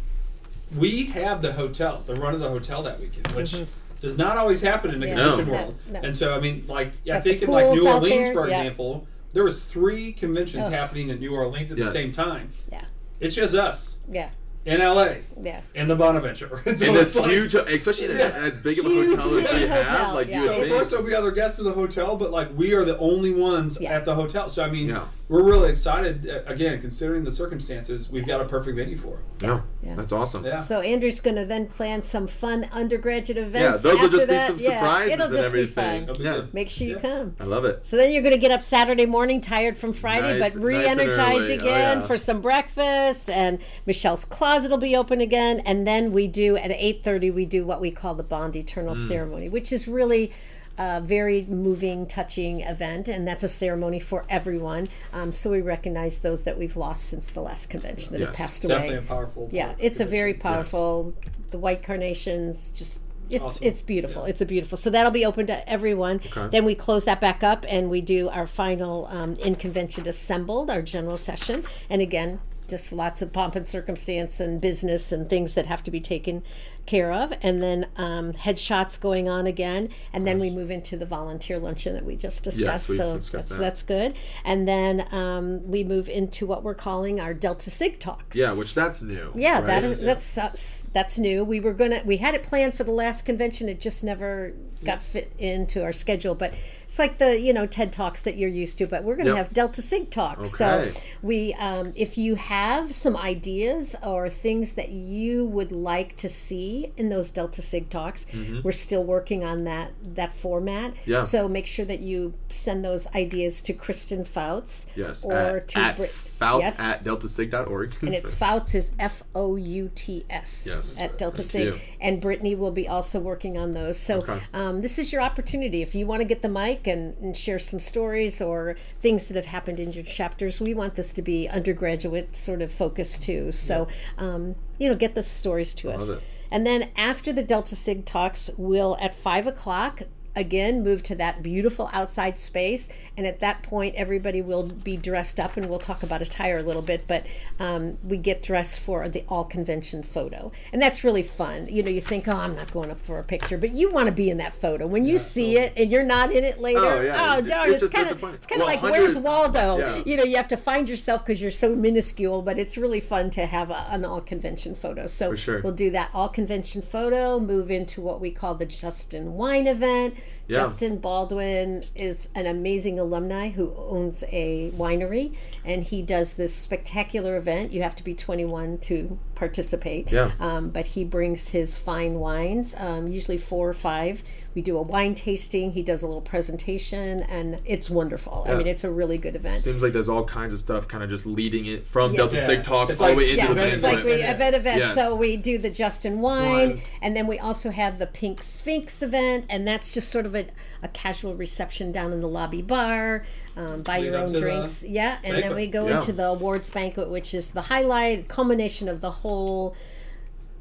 we have the hotel, the run of the hotel that weekend, which Mhm. Does not always happen in the Yeah. convention No. world. No, no. And so I mean, like I Got the think in like New Orleans, there, for yeah. example, there was three conventions Ugh. happening in New Orleans at Yes. the same time. Yeah, It's just us yeah, in LA yeah. in the Bonaventure. And so And it's this like- huge, especially Yes. as big of a hotel as city we have, hotel, like yeah. you So would of think. course there'll be other guests in the hotel, but like we are the only ones Yeah. at the hotel. So I mean, Yeah. We're really excited. uh, Again, considering the circumstances, we've got a perfect venue for it. Yeah, Yeah. that's awesome. Yeah. So Andrew's going to then plan some fun undergraduate events. Yeah, events. those will after just be that. some Yeah, surprises it'll and just be everything. fun. Be Yeah. good. Make sure you come. I love it. So then you're going to get up Saturday morning, tired from Friday, Nice- but nice and re-energized early. Oh, again yeah. for some breakfast. And Michelle's closet will be open again. And then we do at 8:30 we do what we call the Bond Eternal Mm. ceremony, which is really a very moving, touching event, and that's a ceremony for everyone. Um, so we recognize those that we've lost since the last convention that have Yes, passed Definitely away. a powerful. Yeah, it's a very powerful. The white carnations, just It's Awesome. it's beautiful. It's a beautiful. So that'll be open to everyone. Okay. Then we close that back up and we do our final um, in convention assembled, our general session. And again, just lots of pomp and circumstance and business and things that have to be taken care of. And then um, headshots going on again. And then we move into the volunteer luncheon that we just discussed. we've so discussed that's that. that's good. And then um, we move into what we're calling our Delta Sig talks. Yeah, which that's new. Yeah, right? that is that's that's that's new. We were gonna we had it planned for the last convention. It just never got fit into our schedule. But it's like the you know TED talks that you're used to. But we're gonna Yep. have Delta Sig talks. Okay. So we um, if you have some ideas or things that you would like to see in those Delta Sig talks, we're still working on that that format. Mm-hmm. Yeah. So make sure that you send those ideas to Kristen Fouts. Yes. Or at, to at Brit- Fouts yes. at deltasig.org. and it's Fouts is F O U T S Yes. at Delta Sig, and Brittany will be also working on those. So Okay. um, this is your opportunity if you want to get the mic and, and share some stories or things that have happened in your chapters. We want this to be undergraduate sort of focus too. So um, you know, get the stories to us. love it. And then after the Delta Sig talks, we'll at five o'clock again move to that beautiful outside space. And at that point, everybody will be dressed up, and we'll talk about attire a little bit. But um, we get dressed for the all convention photo, and that's really fun. You know, you think, oh, I'm not going up for a picture, but you want to be in that photo. When you see it and you're not in it later, Oh, yeah. oh darn, it's it's kind of it's kind of Well, like where's Waldo? Yeah. You know, you have to find yourself because you're so minuscule, but it's really fun to have a, an all convention photo. So sure. we'll do that all convention photo, move into what we call the Justin Wine event. Yeah. Justin Baldwin is an amazing alumni who owns a winery, and he does this spectacular event. You have to be 21 to participate. Yeah. Um, but he brings his fine wines, um, usually four or five. We do a wine tasting. He does a little presentation, and it's wonderful. I mean, it's a really good event. Seems like there's all kinds of stuff kind of just leading it from Yes. Delta Yeah. Sig Talks It's all the like- way into yeah, the event, main it's like event. we event. event event. Yes. So we do the Justin wine, Wine. and then we also have the Pink Sphinx event, and that's just sort of a, a casual reception down in the lobby bar. Um, buy Lead your own to the drinks, yeah, and then we go Yeah. into the awards banquet, which is the highlight, culmination of the whole.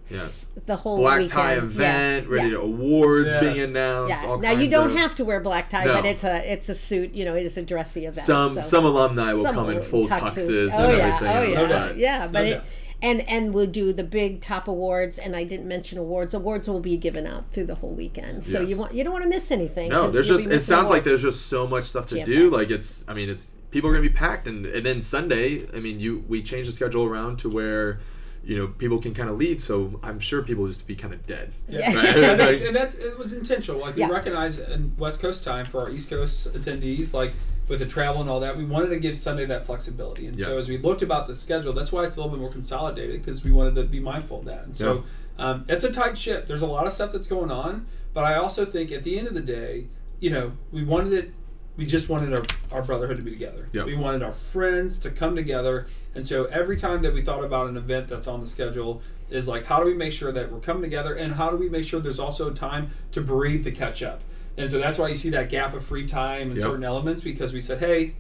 s- The whole Black weekend. tie Yeah, event, ready yeah. to awards Yes. being announced. Yeah. All Now you don't of- have to wear black tie, No. but it's a it's a suit. You know, it is a dressy event. some so. some alumni will Some come in full tuxes. tuxes oh, and yeah, everything. Oh else, yeah, but- yeah. But No it, doubt. And and we'll do the big top awards, and I didn't mention awards. Awards will be given out through the whole weekend, so Yes. you want you don't want to miss anything. No, 'cause there's just it missing sounds like there's just so much stuff to Jam-packed. do. Like it's I mean it's people are gonna be packed and, and then Sunday, I mean you we changed the schedule around to where you know people can kind of leave, so I'm sure people will just be kind of dead. Yeah. Right? and, that's, and that's it was intentional. Like we Yeah. recognize in West Coast time for our East Coast attendees, like with the travel and all that, we wanted to give Sunday that flexibility. And so as we looked about the schedule, that's why it's a little bit more consolidated because we wanted to be mindful of that. And so um, it's a tight ship. There's a lot of stuff that's going on, but I also think at the end of the day, you know, we wanted it. We just wanted our, our brotherhood to be together. Yep. We wanted our friends to come together. And so every time that we thought about an event that's on the schedule is like, how do we make sure that we're coming together and how do we make sure there's also time to breathe the catch up? And so that's why you see that gap of free time in Yep. certain elements because we said, hey,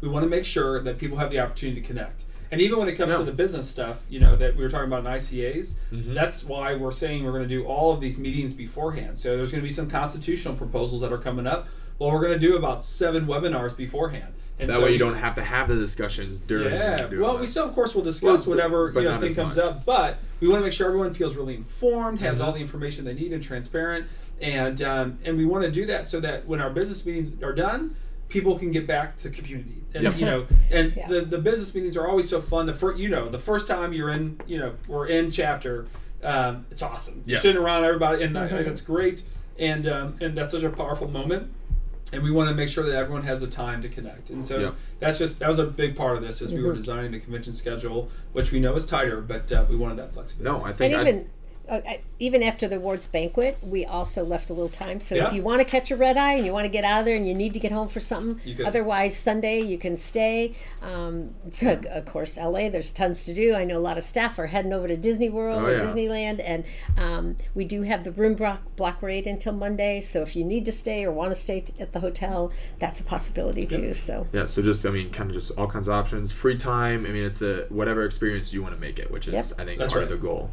we want to make sure that people have the opportunity to connect. And even when it comes Yeah. to the business stuff, you know, that we were talking about in ICAs, Mm-hmm. that's why we're saying we're going to do all of these meetings beforehand. So there's going to be some constitutional proposals that are coming up. Well, we're going to do about seven webinars beforehand. And that so way you don't have to have the discussions during. yeah. Well, that. we still, of course, will discuss Well, whatever you know thing comes much. up. But we want to make sure everyone feels really informed, has Mm-hmm. all the information they need, and transparent. And um, and we want to do that so that when our business meetings are done, people can get back to community. And Yep. you know, and Yeah. the the business meetings are always so fun. The first, you know, the first time you're in, you know, we're in chapter. Um, it's awesome. Yes. Sitting around everybody, and I Mm-hmm. think it's great. And um, and that's such a powerful moment and we want to make sure that everyone has the time to connect. And so Yeah. that's just that was a big part of this as we Mm-hmm. were designing the convention schedule, which we know is tighter, but uh, we wanted that flexibility. no, I And think I, even uh, even after the awards banquet, we also left a little time. So Yeah. if you want to catch a red eye and you want to get out of there and you need to get home for something, otherwise Sunday you can stay. Um, of course, LA, there's tons to do. I know a lot of staff are heading over to Disney World Oh, or yeah. Disneyland, and um, we do have the room block, block rate until Monday. So if you need to stay or want to stay t- at the hotel, that's a possibility too. So Yeah, so just I mean, kind of just all kinds of options, free time. I mean, it's a whatever experience you want to make it, which is Yep. I think That's part of the goal.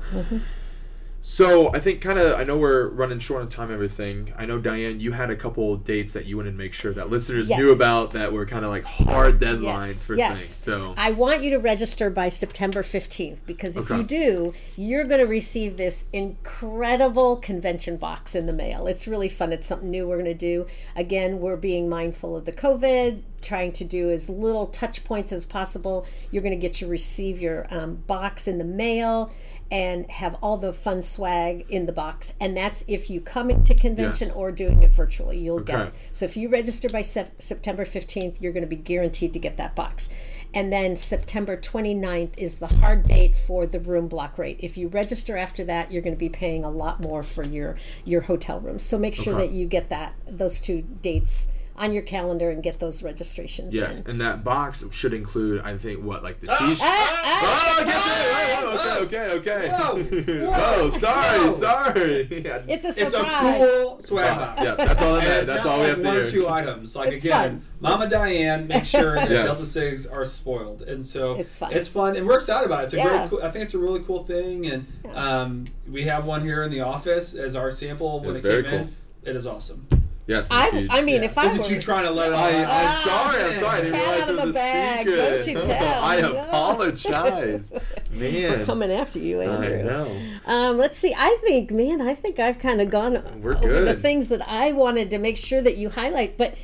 So I think kind of I know we're running short on time. Everything I know, Diane. You had a couple dates that you wanted to make sure that listeners Yes. knew about that were kind of like hard deadlines Yes, for yes. things. So I want you to register by September 15th because if Okay. you do, you're going to receive this incredible convention box in the mail. It's really fun. It's something new we're going to do. Again, we're being mindful of the COVID, trying to do as little touch points as possible. You're going to get to receive your um, box in the mail and have all the fun swag in the box. And that's if you come into convention Yes. or doing it virtually, you'll get it. So if you register by Sep- September 15th, you're going to be guaranteed to get that box. And then September 29th is the hard date for the room block rate. If you register after that, you're going to be paying a lot more for your your hotel rooms. So make sure Okay. that you get that those two dates on your calendar and get those registrations yes, in. and that box should include I think what like the Ah, t-shirt. Ah, Oh, I get it. Oh, okay, okay, Whoa, okay. whoa, oh, sorry, whoa. sorry. It's a It's a cool swag Box. box. Yeah, that's all that And matters. it's That's not all we like have to one hear. or two items. Like It's again, fun. Mama Diane makes sure that Yes. Delta Sigs are spoiled, and so It's fun. It's fun, and we're excited about it. It's a Yeah. great. Cool, I think it's a really cool thing, and um, we have one here in the office as our sample when It's it very came cool. in. It is awesome. Yes, I, indeed. I mean, Yeah. if I Look were at you trying to let it all I, out. I'm sorry. I'm sorry. I didn't Cat realize out it was the a bag. secret. Don't you tell. I apologize, man. We're coming after you, Andrew. I Andrew. know. Um, let's see. I think, man, I think I've kind of gone We're over the things that I wanted to make sure that you highlight. But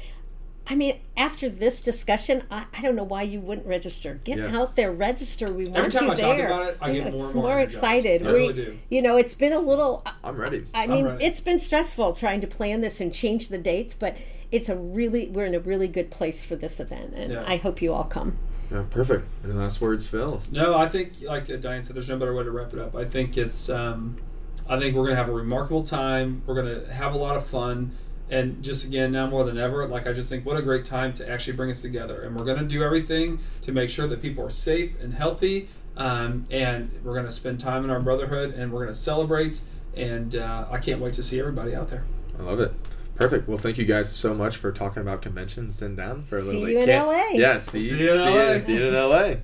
I mean, after this discussion, I, I don't know why you wouldn't register. Get Yes. out there, register. We want Every time you I talk there. about it, I get it's more and more more excited. I we, really do. you know, it's been a little. I'm ready. I mean, ready. it's been stressful trying to plan this and change the dates, but it's a really we're in a really good place for this event, and Yeah. I hope you all come. Yeah, perfect. Any last words, Phil? No, I think like Diane said, there's no better way to wrap it up. I think it's, um, I think we're gonna have a remarkable time. We're gonna have a lot of fun, and just again now more than ever, like I just think what a great time to actually bring us together. And we're gonna do everything to make sure that people are safe and healthy, um, and we're gonna spend time in our brotherhood, and we're gonna celebrate. And uh, I can't wait to see everybody out there. I love it. Perfect. Well, thank you guys so much for talking about conventions. Sitting down for a See little you bit. in LA. Yeah, see, See see, you in LA. see you in LA.